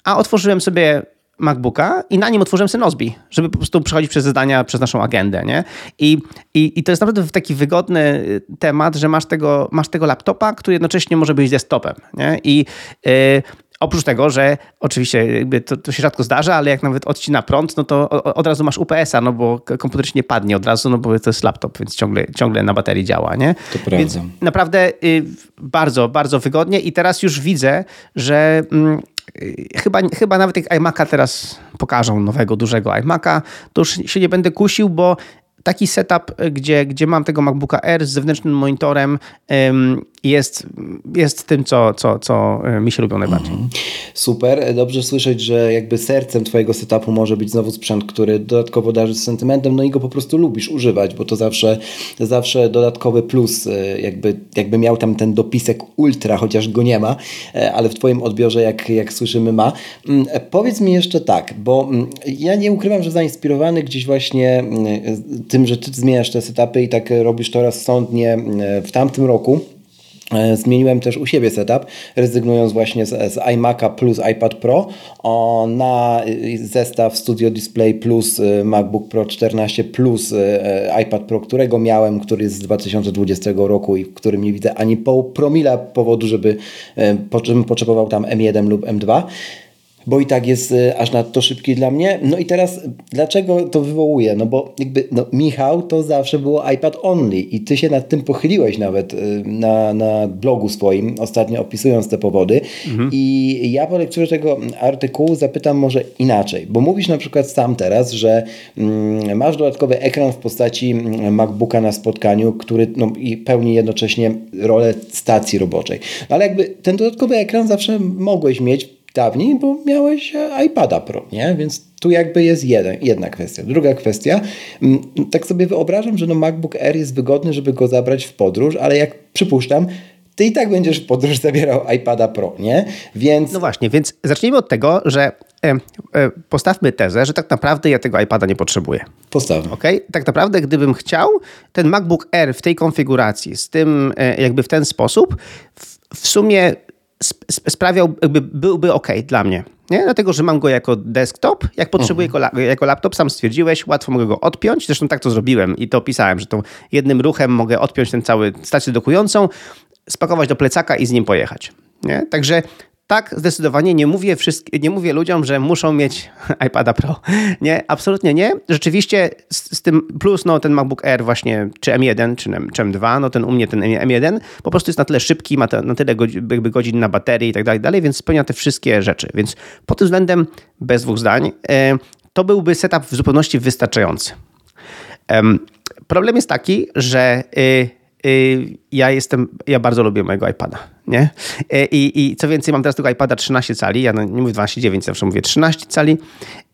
A otworzyłem sobie MacBooka i na nim otworzyłem sobie Nozbi, żeby po prostu przechodzić przez zadania, przez naszą agendę, nie? I, i, i to jest naprawdę taki wygodny y, temat, że masz tego, masz tego laptopa, który jednocześnie może być desktopem, nie? I yy, Oprócz tego, że oczywiście to, to, się rzadko zdarza, ale jak nawet odcina prąd, no to od razu masz UPS-a, no bo komputer się nie padnie od razu, no bo to jest laptop, więc ciągle, ciągle na baterii działa, nie?
To prawda. Więc
naprawdę y, bardzo, bardzo wygodnie i teraz już widzę, że mm, chyba, chyba nawet jak iMac'a teraz pokażą, nowego, dużego iMac'a, to już się nie będę kusił, bo taki setup, gdzie, gdzie mam tego MacBooka R z zewnętrznym monitorem, jest, jest tym, co, co, co e, mi się lubią najbardziej. Mhm.
Super, dobrze słyszeć, że jakby sercem twojego setupu może być znowu sprzęt, który dodatkowo darzy z sentymentem, no i go po prostu lubisz używać, bo to zawsze, zawsze dodatkowy plus, e, jakby, jakby miał tam ten dopisek ultra, chociaż go nie ma, e, ale w twoim odbiorze, jak, jak słyszymy, ma. Mm, powiedz mi jeszcze tak, bo mm, ja nie ukrywam, że zainspirowany gdzieś właśnie mm, tym, że ty zmieniasz te setupy i tak robisz to rozsądnie w tamtym roku, zmieniłem też u siebie setup, rezygnując właśnie z, z iMac'a plus iPad Pro. O, na y, zestaw Studio Display plus y, MacBook Pro 14 plus y, iPad Pro, którego miałem, który jest z 2020 roku i w którym nie widzę ani po promila powodu, żeby czym potrzebował tam M1 lub M2 bo i tak jest y, aż nadto szybki dla mnie. No i teraz dlaczego to wywołuje? No bo jakby no, Michał to zawsze było iPad only i ty się nad tym pochyliłeś nawet y, na, na blogu swoim, ostatnio opisując te powody. Mhm. I ja po lekturze tego artykułu zapytam może inaczej, bo mówisz na przykład sam teraz, że mm, masz dodatkowy ekran w postaci mm, MacBooka na spotkaniu, który no, i pełni jednocześnie rolę stacji roboczej. No, ale jakby ten dodatkowy ekran zawsze mogłeś mieć dawniej, bo miałeś e, iPada Pro, nie? Więc tu jakby jest jeden, jedna kwestia. Druga kwestia, mm, tak sobie wyobrażam, że no MacBook Air jest wygodny, żeby go zabrać w podróż, ale jak przypuszczam, ty i tak będziesz w podróż zabierał iPada Pro, nie?
Więc... No właśnie, więc zacznijmy od tego, że e, e, postawmy tezę, że tak naprawdę ja tego iPada nie potrzebuję.
Postawmy.
Okay? Tak naprawdę, gdybym chciał, ten MacBook Air w tej konfiguracji, z tym e, jakby w ten sposób, w, w sumie sprawiał, jakby byłby ok dla mnie. Nie? Dlatego, że mam go jako desktop. Jak potrzebuję -huh. jako, laptop, sam stwierdziłeś, łatwo mogę go odpiąć. Zresztą tak to zrobiłem i to opisałem, że to jednym ruchem mogę odpiąć ten cały stację dokującą, spakować do plecaka i z nim pojechać. Nie? Także tak, zdecydowanie nie mówię, nie mówię ludziom, że muszą mieć iPada Pro. Nie, absolutnie nie. Rzeczywiście z, z, tym plus no, ten MacBook Air właśnie, czy M1, czy, czy M2, no ten u mnie ten M1 po prostu jest na tyle szybki, ma te, na tyle jakby godzin na baterii i tak dalej, dalej, więc spełnia te wszystkie rzeczy. Więc pod tym względem bez dwóch zdań e, to byłby setup w zupełności wystarczający. Problem jest taki, że y, Y, ja jestem, ja bardzo lubię mojego iPada, nie? Y, I, I co więcej, mam teraz tego iPada 13 cali, ja nie mówię 12,9, zawsze mówię 13 cali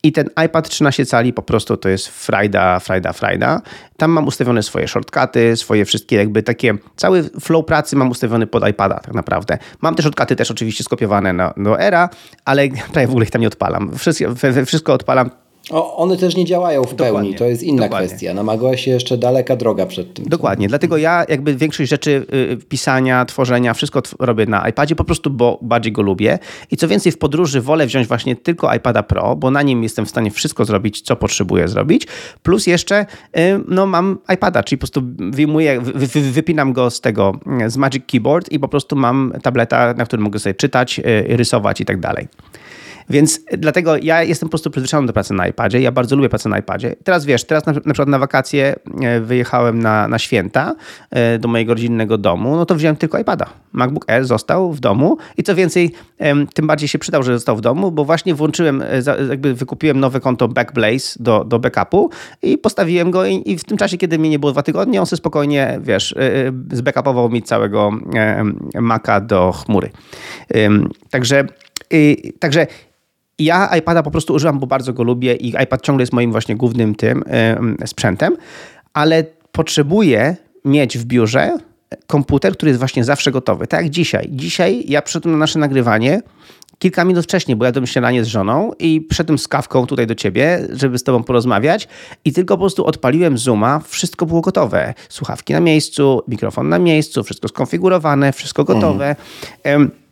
i ten iPad 13 cali po prostu to jest frajda, frajda, frajda. Tam mam ustawione swoje shortcuty, swoje wszystkie jakby takie, cały flow pracy mam ustawiony pod iPada tak naprawdę. Mam te shortcuty też oczywiście skopiowane na, do Era, ale prawie w ogóle ich tam nie odpalam. Wszystko, wszystko odpalam
o, one też nie działają w Dokładnie. pełni, to jest inna Dokładnie. kwestia. Na macOSie jeszcze daleka droga przed tym.
Dokładnie, dlatego ja jakby większość rzeczy y, pisania, tworzenia, wszystko robię na iPadzie po prostu, bo bardziej go lubię. I co więcej, w podróży wolę wziąć właśnie tylko iPada Pro, bo na nim jestem w stanie wszystko zrobić, co potrzebuję zrobić. Plus jeszcze y, no, mam iPada, czyli po prostu wyjmuję, wy, wy, wypinam go z tego, z Magic Keyboard i po prostu mam tableta, na którym mogę sobie czytać, y, rysować i tak dalej. Więc dlatego ja jestem po prostu przyzwyczajony do pracy na iPadzie. Ja bardzo lubię pracę na iPadzie. Teraz wiesz, teraz na, na przykład na wakacje e, wyjechałem na, na święta e, do mojego rodzinnego domu, no to wziąłem tylko iPada. MacBook Air został w domu i co więcej, tym bardziej się przydał, że został w domu, bo właśnie włączyłem, e, jakby wykupiłem nowe konto Backblaze do, do backupu i postawiłem go i, i w tym czasie, kiedy mnie nie było dwa tygodnie, on sobie spokojnie, wiesz, zbackupował mi całego Maca do chmury. Także, także ja iPada po prostu używam, bo bardzo go lubię i iPad ciągle jest moim właśnie głównym tym sprzętem, ale potrzebuję mieć w biurze komputer, który jest właśnie zawsze gotowy. Tak jak dzisiaj. Dzisiaj ja przyszedłem na nasze nagrywanie kilka minut wcześniej, bo jadłem śniadanie z żoną i przyszedłem z kawką tutaj do ciebie, żeby z tobą porozmawiać i tylko po prostu odpaliłem Zooma, wszystko było gotowe. Słuchawki na miejscu, mikrofon na miejscu, wszystko skonfigurowane, wszystko gotowe. Mhm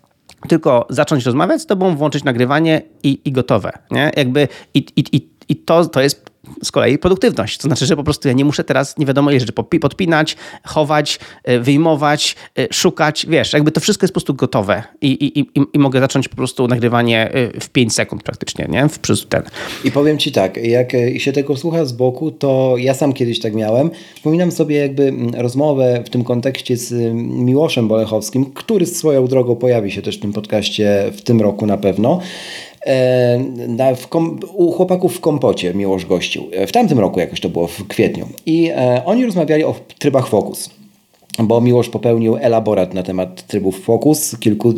tylko zacząć rozmawiać z tobą, włączyć nagrywanie i, i gotowe. Nie? Jakby i, i, i, to, to jest z kolei produktywność. To znaczy, że po prostu ja nie muszę teraz nie wiadomo ile rzeczy podpinać, chować, e, wyjmować, e, szukać. Wiesz, jakby to wszystko jest po prostu gotowe i, i, i, i mogę zacząć po prostu nagrywanie e, w 5 sekund praktycznie, nie? W, ten.
I powiem Ci tak, jak się tego słucha z boku, to ja sam kiedyś tak miałem. Przypominam sobie jakby mm, rozmowę w tym kontekście z mm, Miłoszem Bolechowskim, który swoją drogą pojawi się też w tym podcaście w tym roku na pewno. E, na, kom, u chłopaków w kompocie Miłosz gościł. W tamtym roku jakoś to było, w kwietniu. I e, oni rozmawiali o trybach Focus bo Miłosz popełnił elaborat na temat trybów Focus. Kilku,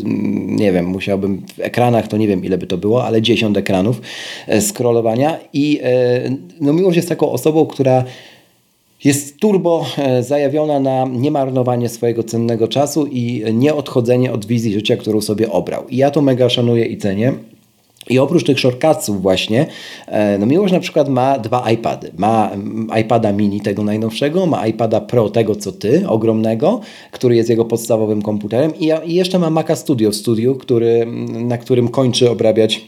nie wiem, musiałbym w ekranach, to nie wiem ile by to było, ale dziesiąt ekranów e, scrollowania. I e, no, Miłosz jest taką osobą, która jest turbo e, zajawiona na niemarnowanie swojego cennego czasu i nieodchodzenie od wizji życia, którą sobie obrał. I ja to mega szanuję i cenię. I oprócz tych shortcutsów właśnie, e, no Miłosz na przykład ma dwa iPady. Ma mm, iPada mini tego najnowszego, ma iPada Pro tego co ty, ogromnego, który jest jego podstawowym komputerem i, i jeszcze ma Maca Studio w studiu, który, mm, na którym kończy obrabiać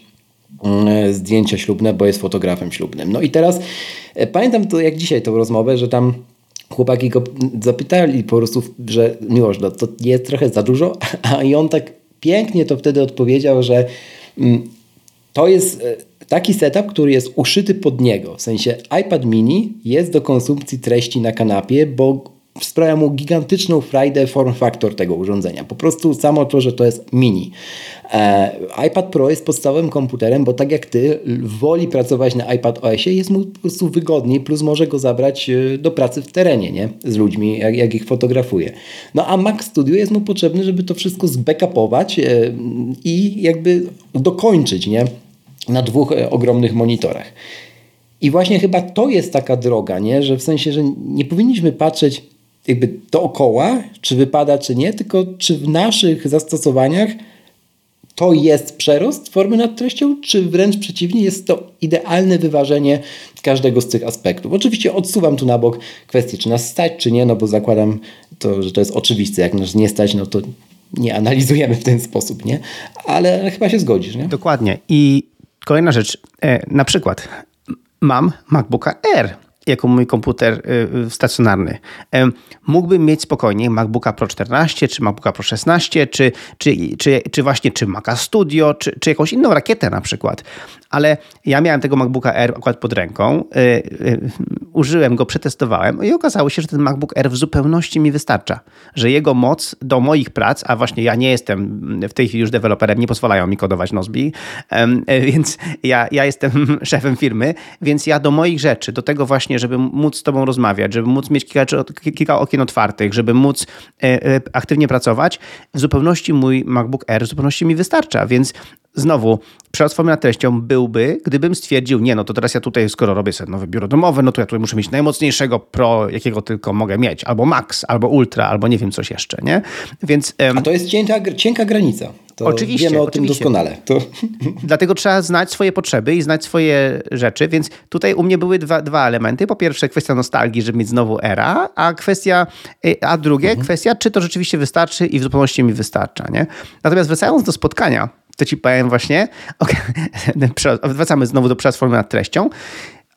mm, zdjęcia ślubne, bo jest fotografem ślubnym. No i teraz e, pamiętam to jak dzisiaj tą rozmowę, że tam chłopaki go zapytali po prostu, że Miłosz, no to jest trochę za dużo, a i on tak pięknie to wtedy odpowiedział, że to jest e, taki setup, który jest uszyty pod niego. W sensie iPad mini jest do konsumpcji treści na kanapie, bo sprawia mu gigantyczną frajdę form factor tego urządzenia. Po prostu samo to, że to jest mini. E, iPad Pro jest podstawowym komputerem, bo tak jak ty, woli pracować na iPad OS-ie, jest mu po prostu wygodniej, plus może go zabrać e, do pracy w terenie, nie? Z ludźmi, jak, jak ich fotografuje. No a Mac Studio jest mu potrzebny, żeby to wszystko zbackupować e, i jakby dokończyć, nie? Na dwóch e, ogromnych monitorach. I właśnie chyba to jest taka droga, nie? że w sensie, że nie powinniśmy patrzeć jakby dookoła, czy wypada, czy nie, tylko czy w naszych zastosowaniach to jest przerost formy nad treścią, czy wręcz przeciwnie, jest to idealne wyważenie każdego z tych aspektów. Oczywiście odsuwam tu na bok kwestię, czy nas stać, czy nie, no bo zakładam, to, że to jest oczywiste. Jak nas nie stać, no to nie analizujemy w ten sposób, nie? Ale chyba się zgodzisz, nie?
Dokładnie. I Kolejna rzecz, e, na przykład mam MacBooka Air jako mój komputer y, stacjonarny. Mógłbym mieć spokojnie MacBooka Pro 14, czy MacBooka Pro 16, czy, czy, czy, czy właśnie czy Maca Studio, czy, czy jakąś inną rakietę na przykład. Ale ja miałem tego MacBooka Air akurat pod ręką, y, y, użyłem go, przetestowałem i okazało się, że ten MacBook Air w zupełności mi wystarcza. Że jego moc do moich prac, a właśnie ja nie jestem w tej chwili już deweloperem, nie pozwalają mi kodować Nozbi, więc ja, ja jestem szefem firmy, więc ja do moich rzeczy, do tego właśnie żeby móc z Tobą rozmawiać, żeby móc mieć kilka, kilka okien otwartych, żeby móc e, e, aktywnie pracować, w zupełności mój MacBook Air w zupełności mi wystarcza, więc znowu nad treścią byłby, gdybym stwierdził, nie, no to teraz ja tutaj, skoro robię sobie nowe biuro domowe, no to ja tutaj muszę mieć najmocniejszego Pro, jakiego tylko mogę mieć, albo Max, albo Ultra, albo nie wiem coś jeszcze, nie?
Więc... A to jest cienka, cienka granica. To oczywiście. Wiemy o oczywiście. tym doskonale. To...
Dlatego trzeba znać swoje potrzeby i znać swoje rzeczy, więc tutaj u mnie były dwa, dwa elementy. Po pierwsze kwestia nostalgii, żeby mieć znowu era, a kwestia, y, a drugie mhm. kwestia, czy to rzeczywiście wystarczy i w zupełności mi wystarcza, nie? Natomiast wracając do spotkania, to ci powiem właśnie, okay, wracamy znowu do transformy nad treścią.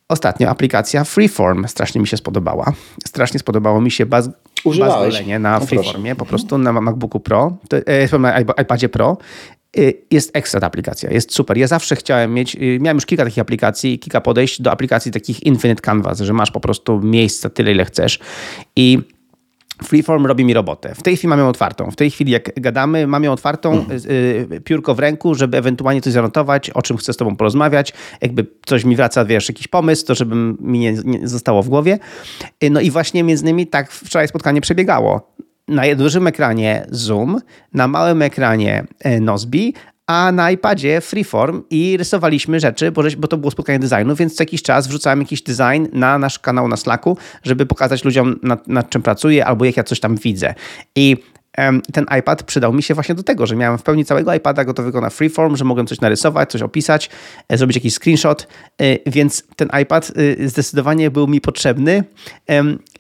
Ostatnio aplikacja Freeform strasznie mi się spodobała. Strasznie spodobało mi się baz, na no Freeformie, po prostu na MacBooku Pro, e, na iPadzie Pro. E, jest ekstra ta aplikacja, jest super. Ja zawsze chciałem mieć, e, miałem już kilka takich aplikacji, kilka podejść do aplikacji takich Infinite Canvas, że masz po prostu miejsca tyle, ile chcesz. I Freeform robi mi robotę. W tej chwili mamy ją otwartą. W tej chwili, jak gadamy, mamy ją otwartą, mhm. y, piórko w ręku, żeby ewentualnie coś zanotować, o czym chcę z Tobą porozmawiać. Jakby coś mi wraca, wiesz, jakiś pomysł, to żeby mi nie, nie zostało w głowie. Y, no i właśnie między innymi tak wczoraj spotkanie przebiegało na dużym ekranie Zoom, na małym ekranie y, Nozbi, a na iPadzie Freeform i rysowaliśmy rzeczy, bo, bo to było spotkanie designu, więc co jakiś czas wrzucałem jakiś design na nasz kanał na Slacku, żeby pokazać ludziom nad, nad czym pracuję albo jak ja coś tam widzę. I ten iPad przydał mi się właśnie do tego, że miałem w pełni całego iPada gotowego na freeform, że mogłem coś narysować, coś opisać, e, zrobić jakiś screenshot, e, więc ten iPad e, zdecydowanie był mi potrzebny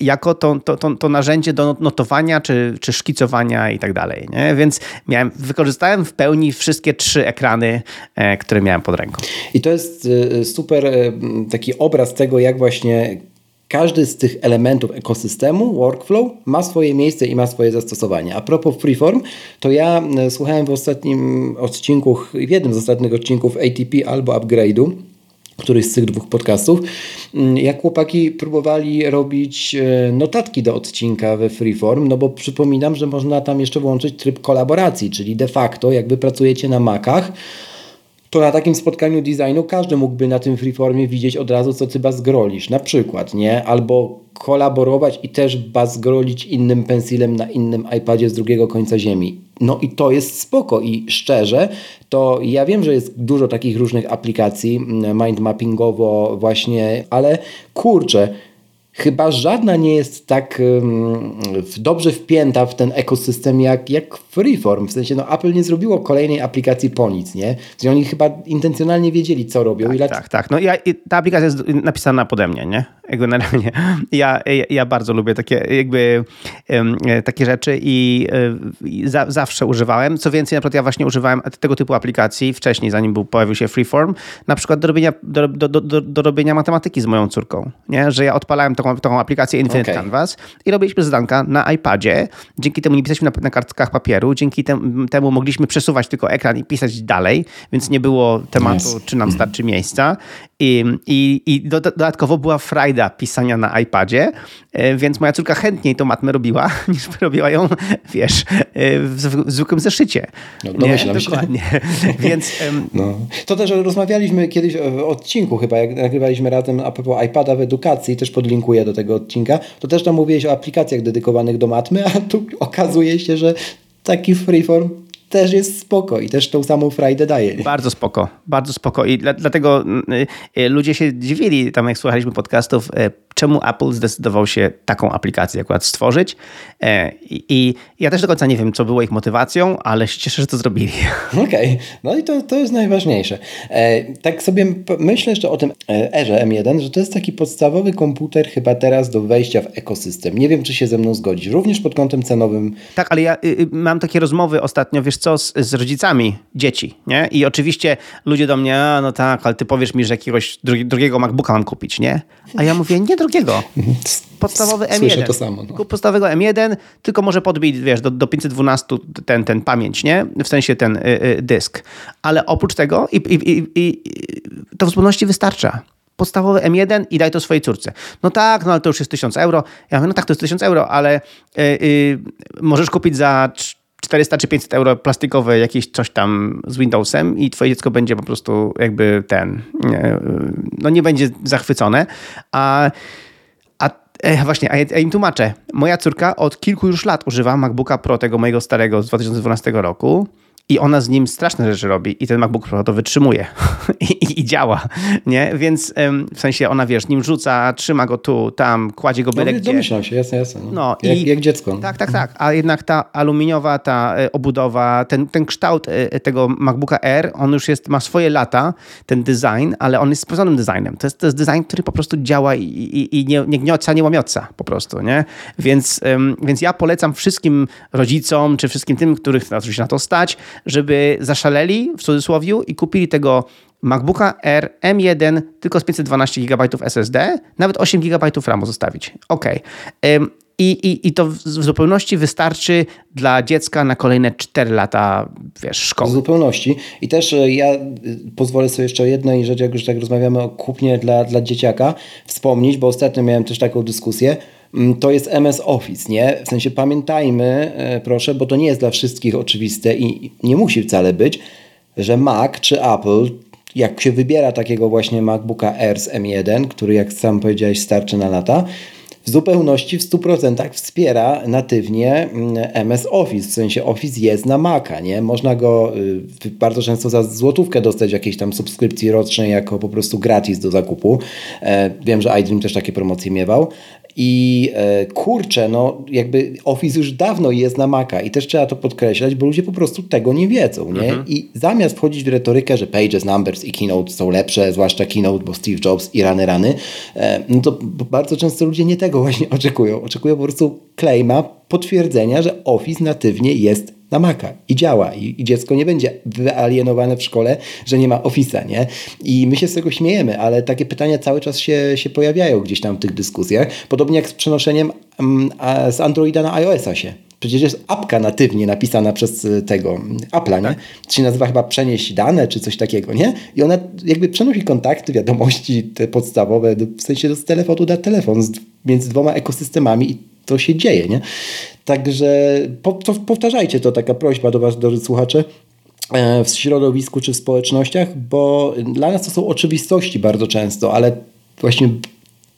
jako to, to, to, to narzędzie do notowania czy, czy szkicowania i tak dalej. Nie? Więc miałem, wykorzystałem w pełni wszystkie trzy ekrany, które miałem pod ręką.
I to jest super taki obraz tego, jak właśnie każdy z tych elementów ekosystemu, workflow, ma swoje miejsce i ma swoje zastosowanie. A propos freeform, to ja e, słuchałem w ostatnim odcinku, w jednym z ostatnich odcinków ATP albo upgrade'u, któryś z tych dwóch podcastów, mm, jak chłopaki próbowali robić e, notatki do odcinka we Freeform, no bo przypominam, że można tam jeszcze włączyć tryb kolaboracji, czyli de facto jakby pracujecie na Macach, to na takim spotkaniu designu każdy mógłby na tym freeformie widzieć od razu, co ty bazgrolisz, na przykład, nie? Albo kolaborować i też bazgrolić innym pensilem na innym iPadzie z drugiego końca ziemi. No i to jest spoko i szczerze, to ja wiem, że jest dużo takich różnych aplikacji mm, mindmappingowo właśnie, ale kurczę, chyba żadna nie jest tak um, dobrze wpięta w ten ekosystem jak, jak Freeform. W sensie, no Apple nie zrobiło kolejnej aplikacji po nic, nie? Czyli oni chyba intencjonalnie wiedzieli, co robią.
Tak, tak, tak. No ja, ta aplikacja jest napisana pode mnie, nie? Generalnie. Ja, ja, ja bardzo lubię takie jakby um, takie rzeczy i, i za, zawsze używałem. Co więcej, na przykład ja właśnie używałem tego typu aplikacji wcześniej, zanim był, pojawił się Freeform, na przykład do robienia, do, do, do, do robienia matematyki z moją córką, nie? Że ja odpalałem taką, taką aplikację Infinite okay. Canvas i robiliśmy zadanka na iPadzie. Dzięki temu nie pisaliśmy na, na kartkach papieru, dzięki tem, temu mogliśmy przesuwać tylko ekran i pisać dalej, więc nie było tematu, yes. czy nam starczy miejsca. I, i, i do, dodatkowo była frajda pisania na iPadzie, e, więc moja córka chętniej tą matmę robiła, niż robiła ją, wiesz, e, w, w zwykłym zeszycie.
No, domyślam Nie? Dokładnie.
więc,
no. To też rozmawialiśmy kiedyś w odcinku chyba, jak nagrywaliśmy razem a propos iPada w edukacji, też podlinkuję do tego odcinka, to też tam mówiłeś o aplikacjach dedykowanych do matmy, a tu okazuje się, że taki freeform też jest spoko i też tą samą frajdę daje.
Bardzo spoko, bardzo spoko i dla, dlatego y, y, ludzie się dziwili, tam jak słuchaliśmy podcastów, y, czemu Apple zdecydował się taką aplikację akurat stworzyć. E, I, I, ja też do końca nie wiem, co było ich motywacją, ale się cieszę, że to zrobili.
Okej, okay. no i to, to jest najważniejsze. E, tak sobie myślę jeszcze o tym e, Erze M1, że to jest taki podstawowy komputer chyba teraz do wejścia w ekosystem. Nie wiem, czy się ze mną zgodzisz, również pod kątem cenowym.
Tak, ale ja y, y, mam takie rozmowy ostatnio, wiesz co, z, z, rodzicami dzieci, nie? I oczywiście ludzie do mnie, a no tak, ale ty powiesz mi, że jakiegoś drugi, drugiego MacBooka mam kupić, nie? A ja mówię, nie drugiego. Podstawowy M1.
Słyszę to samo. No.
Podstawowego M1, tylko może podbić, wiesz, do, do 512 ten, ten pamięć, nie? W sensie ten y, y, dysk. Ale oprócz tego i, i, i, i to w zupełności wystarcza podstawowy M1 i daj to swojej córce. No tak, no ale to już jest 1000 euro. Ja mówię, no tak, to jest 1000 euro, ale yy, możesz kupić za 400 czy 500 euro plastikowe jakieś coś tam z Windowsem i twoje dziecko będzie po prostu jakby ten, no nie będzie zachwycone, a e, właśnie, a ja, im tłumaczę. Moja córka od kilku już lat używa MacBooka Pro, tego mojego starego z 2012 roku i ona z nim straszne rzeczy robi i ten MacBook Pro to wytrzymuje I, i, i, działa, nie? Więc w sensie ona, wiesz, nim rzuca, trzyma go tu, tam, kładzie go byle no, gdzie.
Domyślam się, jasne, jasne. No. no jak, i, jak dziecko.
Tak, tak, tak. A jednak ta aluminiowa, ta e, obudowa, ten, ten kształt e, tego MacBooka Air, on już jest, ma swoje lata, ten design, ale on jest sprawdzonym designem. To jest, to jest design, który po prostu działa i, i, i nie, nie gnioca, nie łamioca po prostu, nie? Więc, więc ja polecam wszystkim rodzicom, czy wszystkim tym, których oczywiście na to stać, żeby zaszaleli w cudzysłowie i kupili tego MacBooka R M1 tylko z 512 GB SSD, nawet 8 GB RAMu zostawić. Ok. I, i, I to w zupełności wystarczy dla dziecka na kolejne 4 lata wiesz, szkoły.
W zupełności. I też e, ja y, pozwolę sobie jeszcze jednej rzeczy, jak już tak rozmawiamy o kupnie dla, dla dzieciaka, wspomnieć, bo ostatnio miałem też taką dyskusję to jest MS Office, nie? W sensie pamiętajmy, e, proszę, bo to nie jest dla wszystkich oczywiste i nie musi wcale być, że Mac czy Apple, jak się wybiera takiego właśnie MacBooka Air z M1, który jak sam powiedziałeś starczy na lata, w zupełności w 100% wspiera natywnie MS mm, Office, w sensie Office jest na Maca, nie? Można go y, bardzo często za złotówkę dostać jakiejś tam subskrypcji rocznej jako po prostu gratis do zakupu. E, wiem, że iDream też takie promocje miewał. I e, kurczę, no jakby Office już dawno jest na Maca i też trzeba to podkreślać, bo ludzie po prostu tego nie wiedzą, nie? Mhm. I zamiast wchodzić w retorykę, że Pages, Numbers i Keynote są lepsze, zwłaszcza Keynote, bo Steve Jobs i rany rany, e, no to bardzo często ludzie nie tego właśnie oczekują. Oczekują po prostu claima, potwierdzenia, że Office natywnie jest na Maca i działa i, i, dziecko nie będzie wyalienowane w szkole, że nie ma Office'a, nie? I my się z tego śmiejemy, ale takie pytania cały czas się, się pojawiają gdzieś tam w tych dyskusjach, podobnie jak z przenoszeniem um, z Androida na iOS-a się. Przecież jest apka natywnie napisana przez y, tego Apple'a, nie? Się nazywa chyba przenieść dane, czy coś takiego, nie? I ona jakby przenosi kontakty, wiadomości te podstawowe, w sensie z telefonu na telefon, między dwoma ekosystemami to się dzieje, nie? Także powtarzajcie to, taka prośba do Was, drodzy słuchacze, e, w środowisku czy w społecznościach, bo dla nas to są oczywistości bardzo często, ale właśnie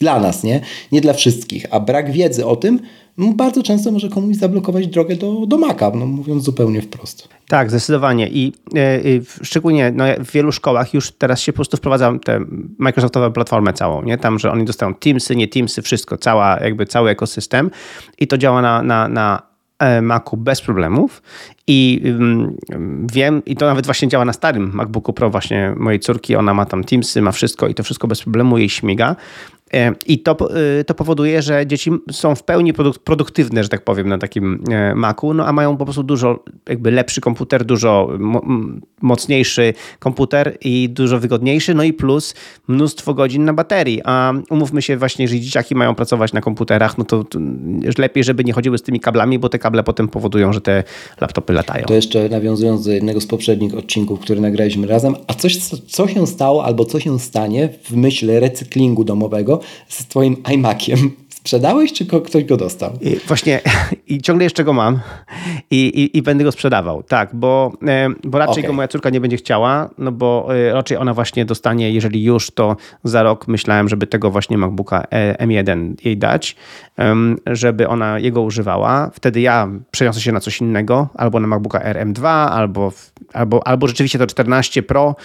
dla nas, nie? Nie dla wszystkich. A brak wiedzy o tym no, bardzo często może komuś zablokować drogę do, do Maca, no, mówiąc zupełnie wprost.
Tak, zdecydowanie. I, y, szczególnie no, w wielu szkołach już teraz się po prostu wprowadza tę Microsoftową platformę całą, nie? Tam, że oni dostają Teamsy, nie Teamsy, wszystko, cała, jakby cały ekosystem i to działa na, na, na e, Macu bez problemów i wiem, i to nawet właśnie działa na starym MacBooku Pro właśnie mojej córki, ona ma tam Teamsy, ma wszystko i to wszystko bez problemu jej śmiga. E, I to, e, to powoduje, że dzieci są w pełni produktywne, że tak powiem, na takim e, Macu, no a mają po prostu dużo jakby lepszy komputer, dużo mocniejszy komputer i dużo wygodniejszy, no i plus mnóstwo godzin na baterii. A umówmy się właśnie, że dzieciaki mają pracować na komputerach, no to, to lepiej, żeby nie chodziły z tymi kablami, bo te kable potem powodują, że te laptopy latają.
To jeszcze nawiązując do jednego z poprzednich odcinków, który nagraliśmy razem, a coś, co, się stało albo co się stanie w myśl recyklingu domowego, z Twoim iMaciem. Sprzedałeś, czy ktoś go dostał?
I właśnie i ciągle jeszcze go mam i, i, i będę go sprzedawał, tak, bo, e, bo raczej okay. go moja córka nie będzie chciała, no bo e, raczej ona właśnie dostanie, jeżeli już, to za rok myślałem, żeby tego właśnie MacBooka e, M1 jej dać, żeby ona jego używała. Wtedy ja przeniosę się na coś innego, albo na MacBooka RM2, albo, albo, albo rzeczywiście to 14 Pro.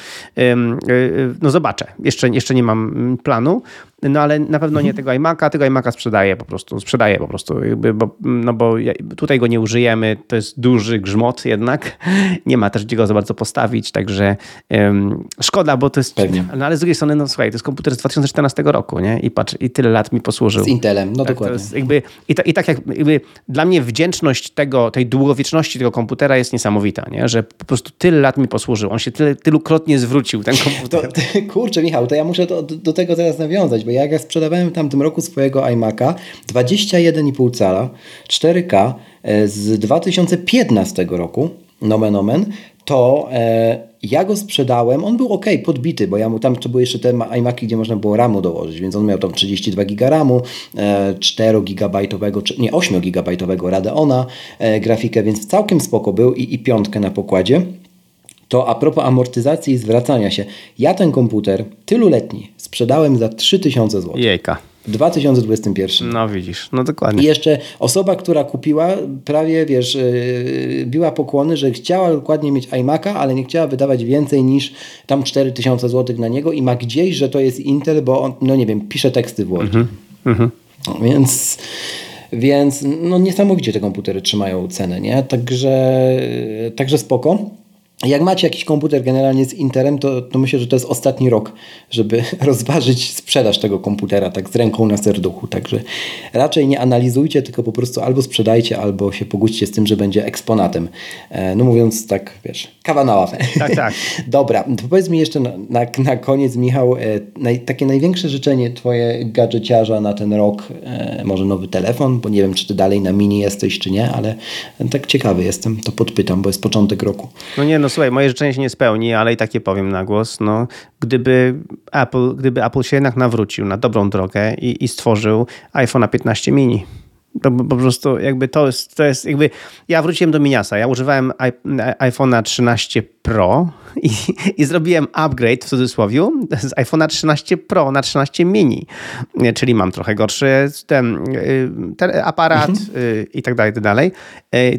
No zobaczę, jeszcze, jeszcze nie mam planu, no ale na pewno nie mhm. tego iMac'a, tego iMac'a sprzedaję po prostu, sprzedaję po prostu, jakby, bo, no bo tutaj go nie użyjemy, to jest duży grzmot jednak, nie ma też gdzie go za bardzo postawić, także um, szkoda, bo to jest,
Pewnie.
no ale z drugiej strony, no słuchaj, to jest komputer z 2014 roku, nie, i patrz, i tyle lat mi posłużył.
Z Intelem, no tak, dokładnie.
Jakby, i, ta, I tak jak jakby dla mnie wdzięczność tego, tej długowieczności tego komputera jest niesamowita, nie, że po prostu tyle lat mi posłużył, on się tyle, tylukrotnie zwrócił, ten komputer.
To, kurczę Michał, to ja muszę do, do tego teraz nawiązać, bo jak ja sprzedawałem w tamtym roku swojego iMac'a 21,5 cala 4K e, z 2015 roku, nomen omen, to e, ja go sprzedałem, on był ok, podbity, bo ja mu tam to były jeszcze te iMac'i, gdzie można było RAMu dołożyć, więc on miał tam 32 GB RAMu, e, 4 GB, nie 8 GB Radeona e, grafikę, więc całkiem spoko był i, i piątkę na pokładzie. To a propos amortyzacji i zwracania się. Ja ten komputer tyluletni sprzedałem za 3000 zł.
Jejka.
W 2021.
No widzisz, no dokładnie.
I jeszcze osoba, która kupiła, prawie wiesz, yy, biła pokłony, że chciała dokładnie mieć iMac'a, ale nie chciała wydawać więcej niż tam 4000 zł na niego i ma gdzieś, że to jest Intel, bo on, no nie wiem, pisze teksty w Word. Mhm. Mhm. Więc więc no niesamowicie te komputery trzymają cenę, nie? Także, także spoko. Jak macie jakiś komputer generalnie z Interem, to, to myślę, że to jest ostatni rok, żeby rozważyć sprzedaż tego komputera tak z ręką na serduchu. Także raczej nie analizujcie, tylko po prostu albo sprzedajcie, albo się pogódźcie z tym, że będzie eksponatem. E, no mówiąc tak, wiesz, kawa na ławę.
Tak, tak.
Dobra, to powiedz mi jeszcze na, na, na koniec, Michał, e, naj, takie największe życzenie twoje gadżeciarza na ten rok, e, może nowy telefon, bo nie wiem, czy ty dalej na mini jesteś, czy nie, ale tak ciekawy jestem, to podpytam, bo jest początek roku.
No nie, no no słuchaj, moje życzenie się nie spełni, ale i takie powiem na głos. No, gdyby, Apple, gdyby Apple się jednak nawrócił na dobrą drogę i, i stworzył iPhone 15 mini. To po prostu jakby to jest, to jest jakby, ja wróciłem do Miniasa, ja używałem iPhone'a 13 Pro i, i zrobiłem upgrade w cudzysłowie z iPhone'a 13 Pro na 13 mini, czyli mam trochę gorszy ten, ten aparat mhm. i tak dalej, i tak dalej.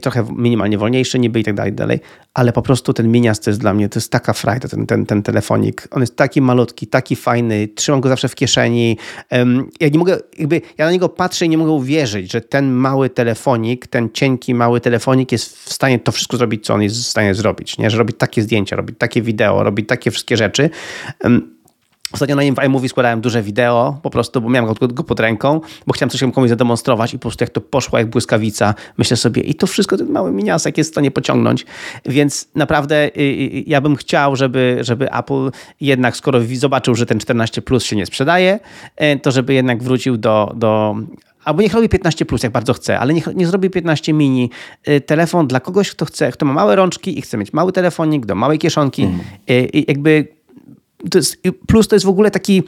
Trochę minimalnie wolniejszy niby i tak dalej, i tak dalej. Ale po prostu ten minias to jest dla mnie, to jest taka frajda, ten, ten, ten telefonik. On jest taki malutki, taki fajny, trzymam go zawsze w kieszeni. Ja nie mogę, jakby, ja na niego patrzę i nie mogę uwierzyć, że ten mały telefonik, ten cienki, mały telefonik jest w stanie to wszystko zrobić, co on jest w stanie zrobić, nie? Że robi takie zdjęcia, robi takie wideo, robi takie wszystkie rzeczy. Ostatnio na iMovie składałem duże wideo, po prostu, bo miałem go, go pod ręką, bo chciałem coś komuś zademonstrować i po prostu jak to poszło jak błyskawica, myślę sobie i to wszystko ten mały miniasek jest w stanie pociągnąć, więc naprawdę y, y, ja bym chciał, żeby, żeby Apple jednak, skoro zobaczył, że ten 14 Plus się nie sprzedaje, y, to żeby jednak wrócił do, do Albo niech robi 15 plus, jak bardzo chce, ale niech nie zrobi 15 mini. Telefon dla kogoś, kto chce, kto ma małe rączki i chce mieć mały telefonik do małej kieszonki. Mm. I jakby to jest, plus to jest w ogóle taki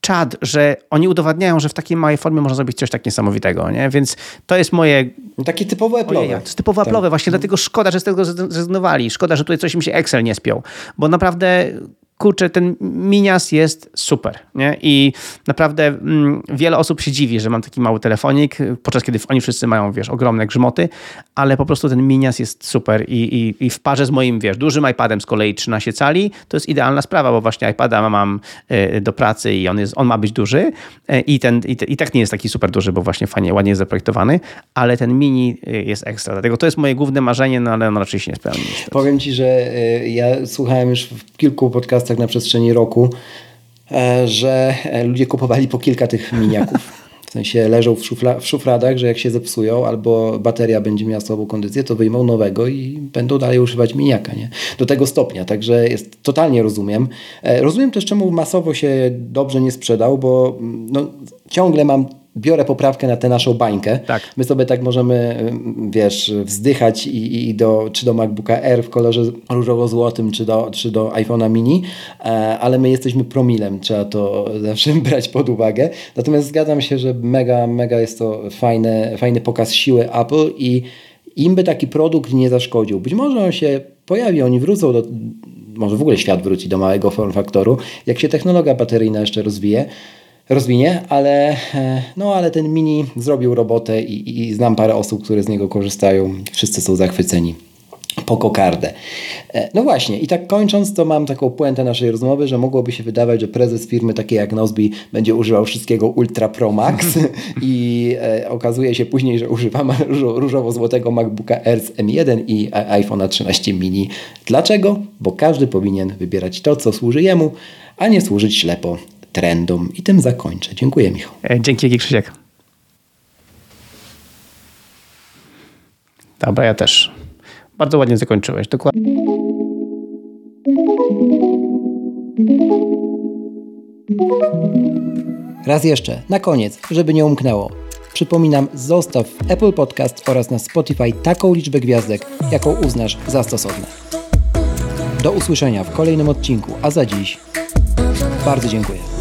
czad, że oni udowadniają, że w takiej małej formie można zrobić coś tak niesamowitego, nie? Więc to jest moje...
No takie typowo Apple'owe. To
jest typowo tak. Apple'owe, właśnie dlatego szkoda, że z tego zrezygnowali. Szkoda, że tutaj coś mi się Excel nie spiął, bo naprawdę kurczę, ten minias jest super. Nie? I naprawdę mm, wiele osób się dziwi, że mam taki mały telefonik, podczas kiedy oni wszyscy mają, wiesz, ogromne grzmoty, ale po prostu ten minias jest super i, i, i w parze z moim, wiesz, dużym iPadem z kolei 13 cali, to jest idealna sprawa, bo właśnie iPada mam y, do pracy i on, jest, on ma być duży y, i, ten, i, i tak nie jest taki super duży, bo właśnie fajnie, ładnie jest zaprojektowany, ale ten mini y, jest ekstra. Dlatego to jest moje główne marzenie, no ale on raczej się nie spełni.
Powiem Ci, że ja słuchałem już w kilku podcastach tak na przestrzeni roku, e, że e, ludzie kupowali po kilka tych miniaków. W sensie leżą w, szufla, w szufladach, że jak się zepsują albo bateria będzie miała słabą kondycję, to wyjmą nowego i będą dalej używać miniaka. Nie? Do tego stopnia, także jest, totalnie rozumiem. E, rozumiem też, czemu masowo się dobrze nie sprzedał, bo mm, no, ciągle mam biorę poprawkę na tę naszą bańkę. Tak. My sobie tak możemy, wiesz, wzdychać i, i do, czy do MacBooka Air w kolorze różowo-złotym, czy do, czy do iPhone'a mini, e, ale my jesteśmy promilem, trzeba to zawsze brać pod uwagę. Natomiast zgadzam się, że mega, mega jest to fajny, fajny pokaz siły Apple i im by taki produkt nie zaszkodził. Być może on się pojawi, oni wrócą do, może w ogóle świat wróci do małego form faktoru, jak się technologia bateryjna jeszcze rozwije, rozwinie, ale, e, no, ale ten mini zrobił robotę i, i znam parę osób, które z niego korzystają. Wszyscy są zachwyceni po kokardę. E, no właśnie, i tak kończąc, to mam taką puentę naszej rozmowy, że mogłoby się wydawać, że prezes firmy takiej jak Nozbi będzie używał wszystkiego Ultra Pro Max i e, okazuje się później, że używa różowo-złotego MacBooka Air M1 i iPhone'a 13 mini. Dlaczego? Bo każdy powinien wybierać to, co służy jemu, a nie służyć ślepo trendom. I tym zakończę. Dziękuję, Michał.
E, dzięki, Krzysiek. Dobra, ja też. Bardzo ładnie zakończyłeś. Dokładnie.
Raz jeszcze, na koniec, żeby nie umknęło. Przypominam, zostaw w Apple Podcast oraz na Spotify taką liczbę gwiazdek, jaką uznasz za stosowne. Do usłyszenia w kolejnym odcinku, a za dziś bardzo dziękuję.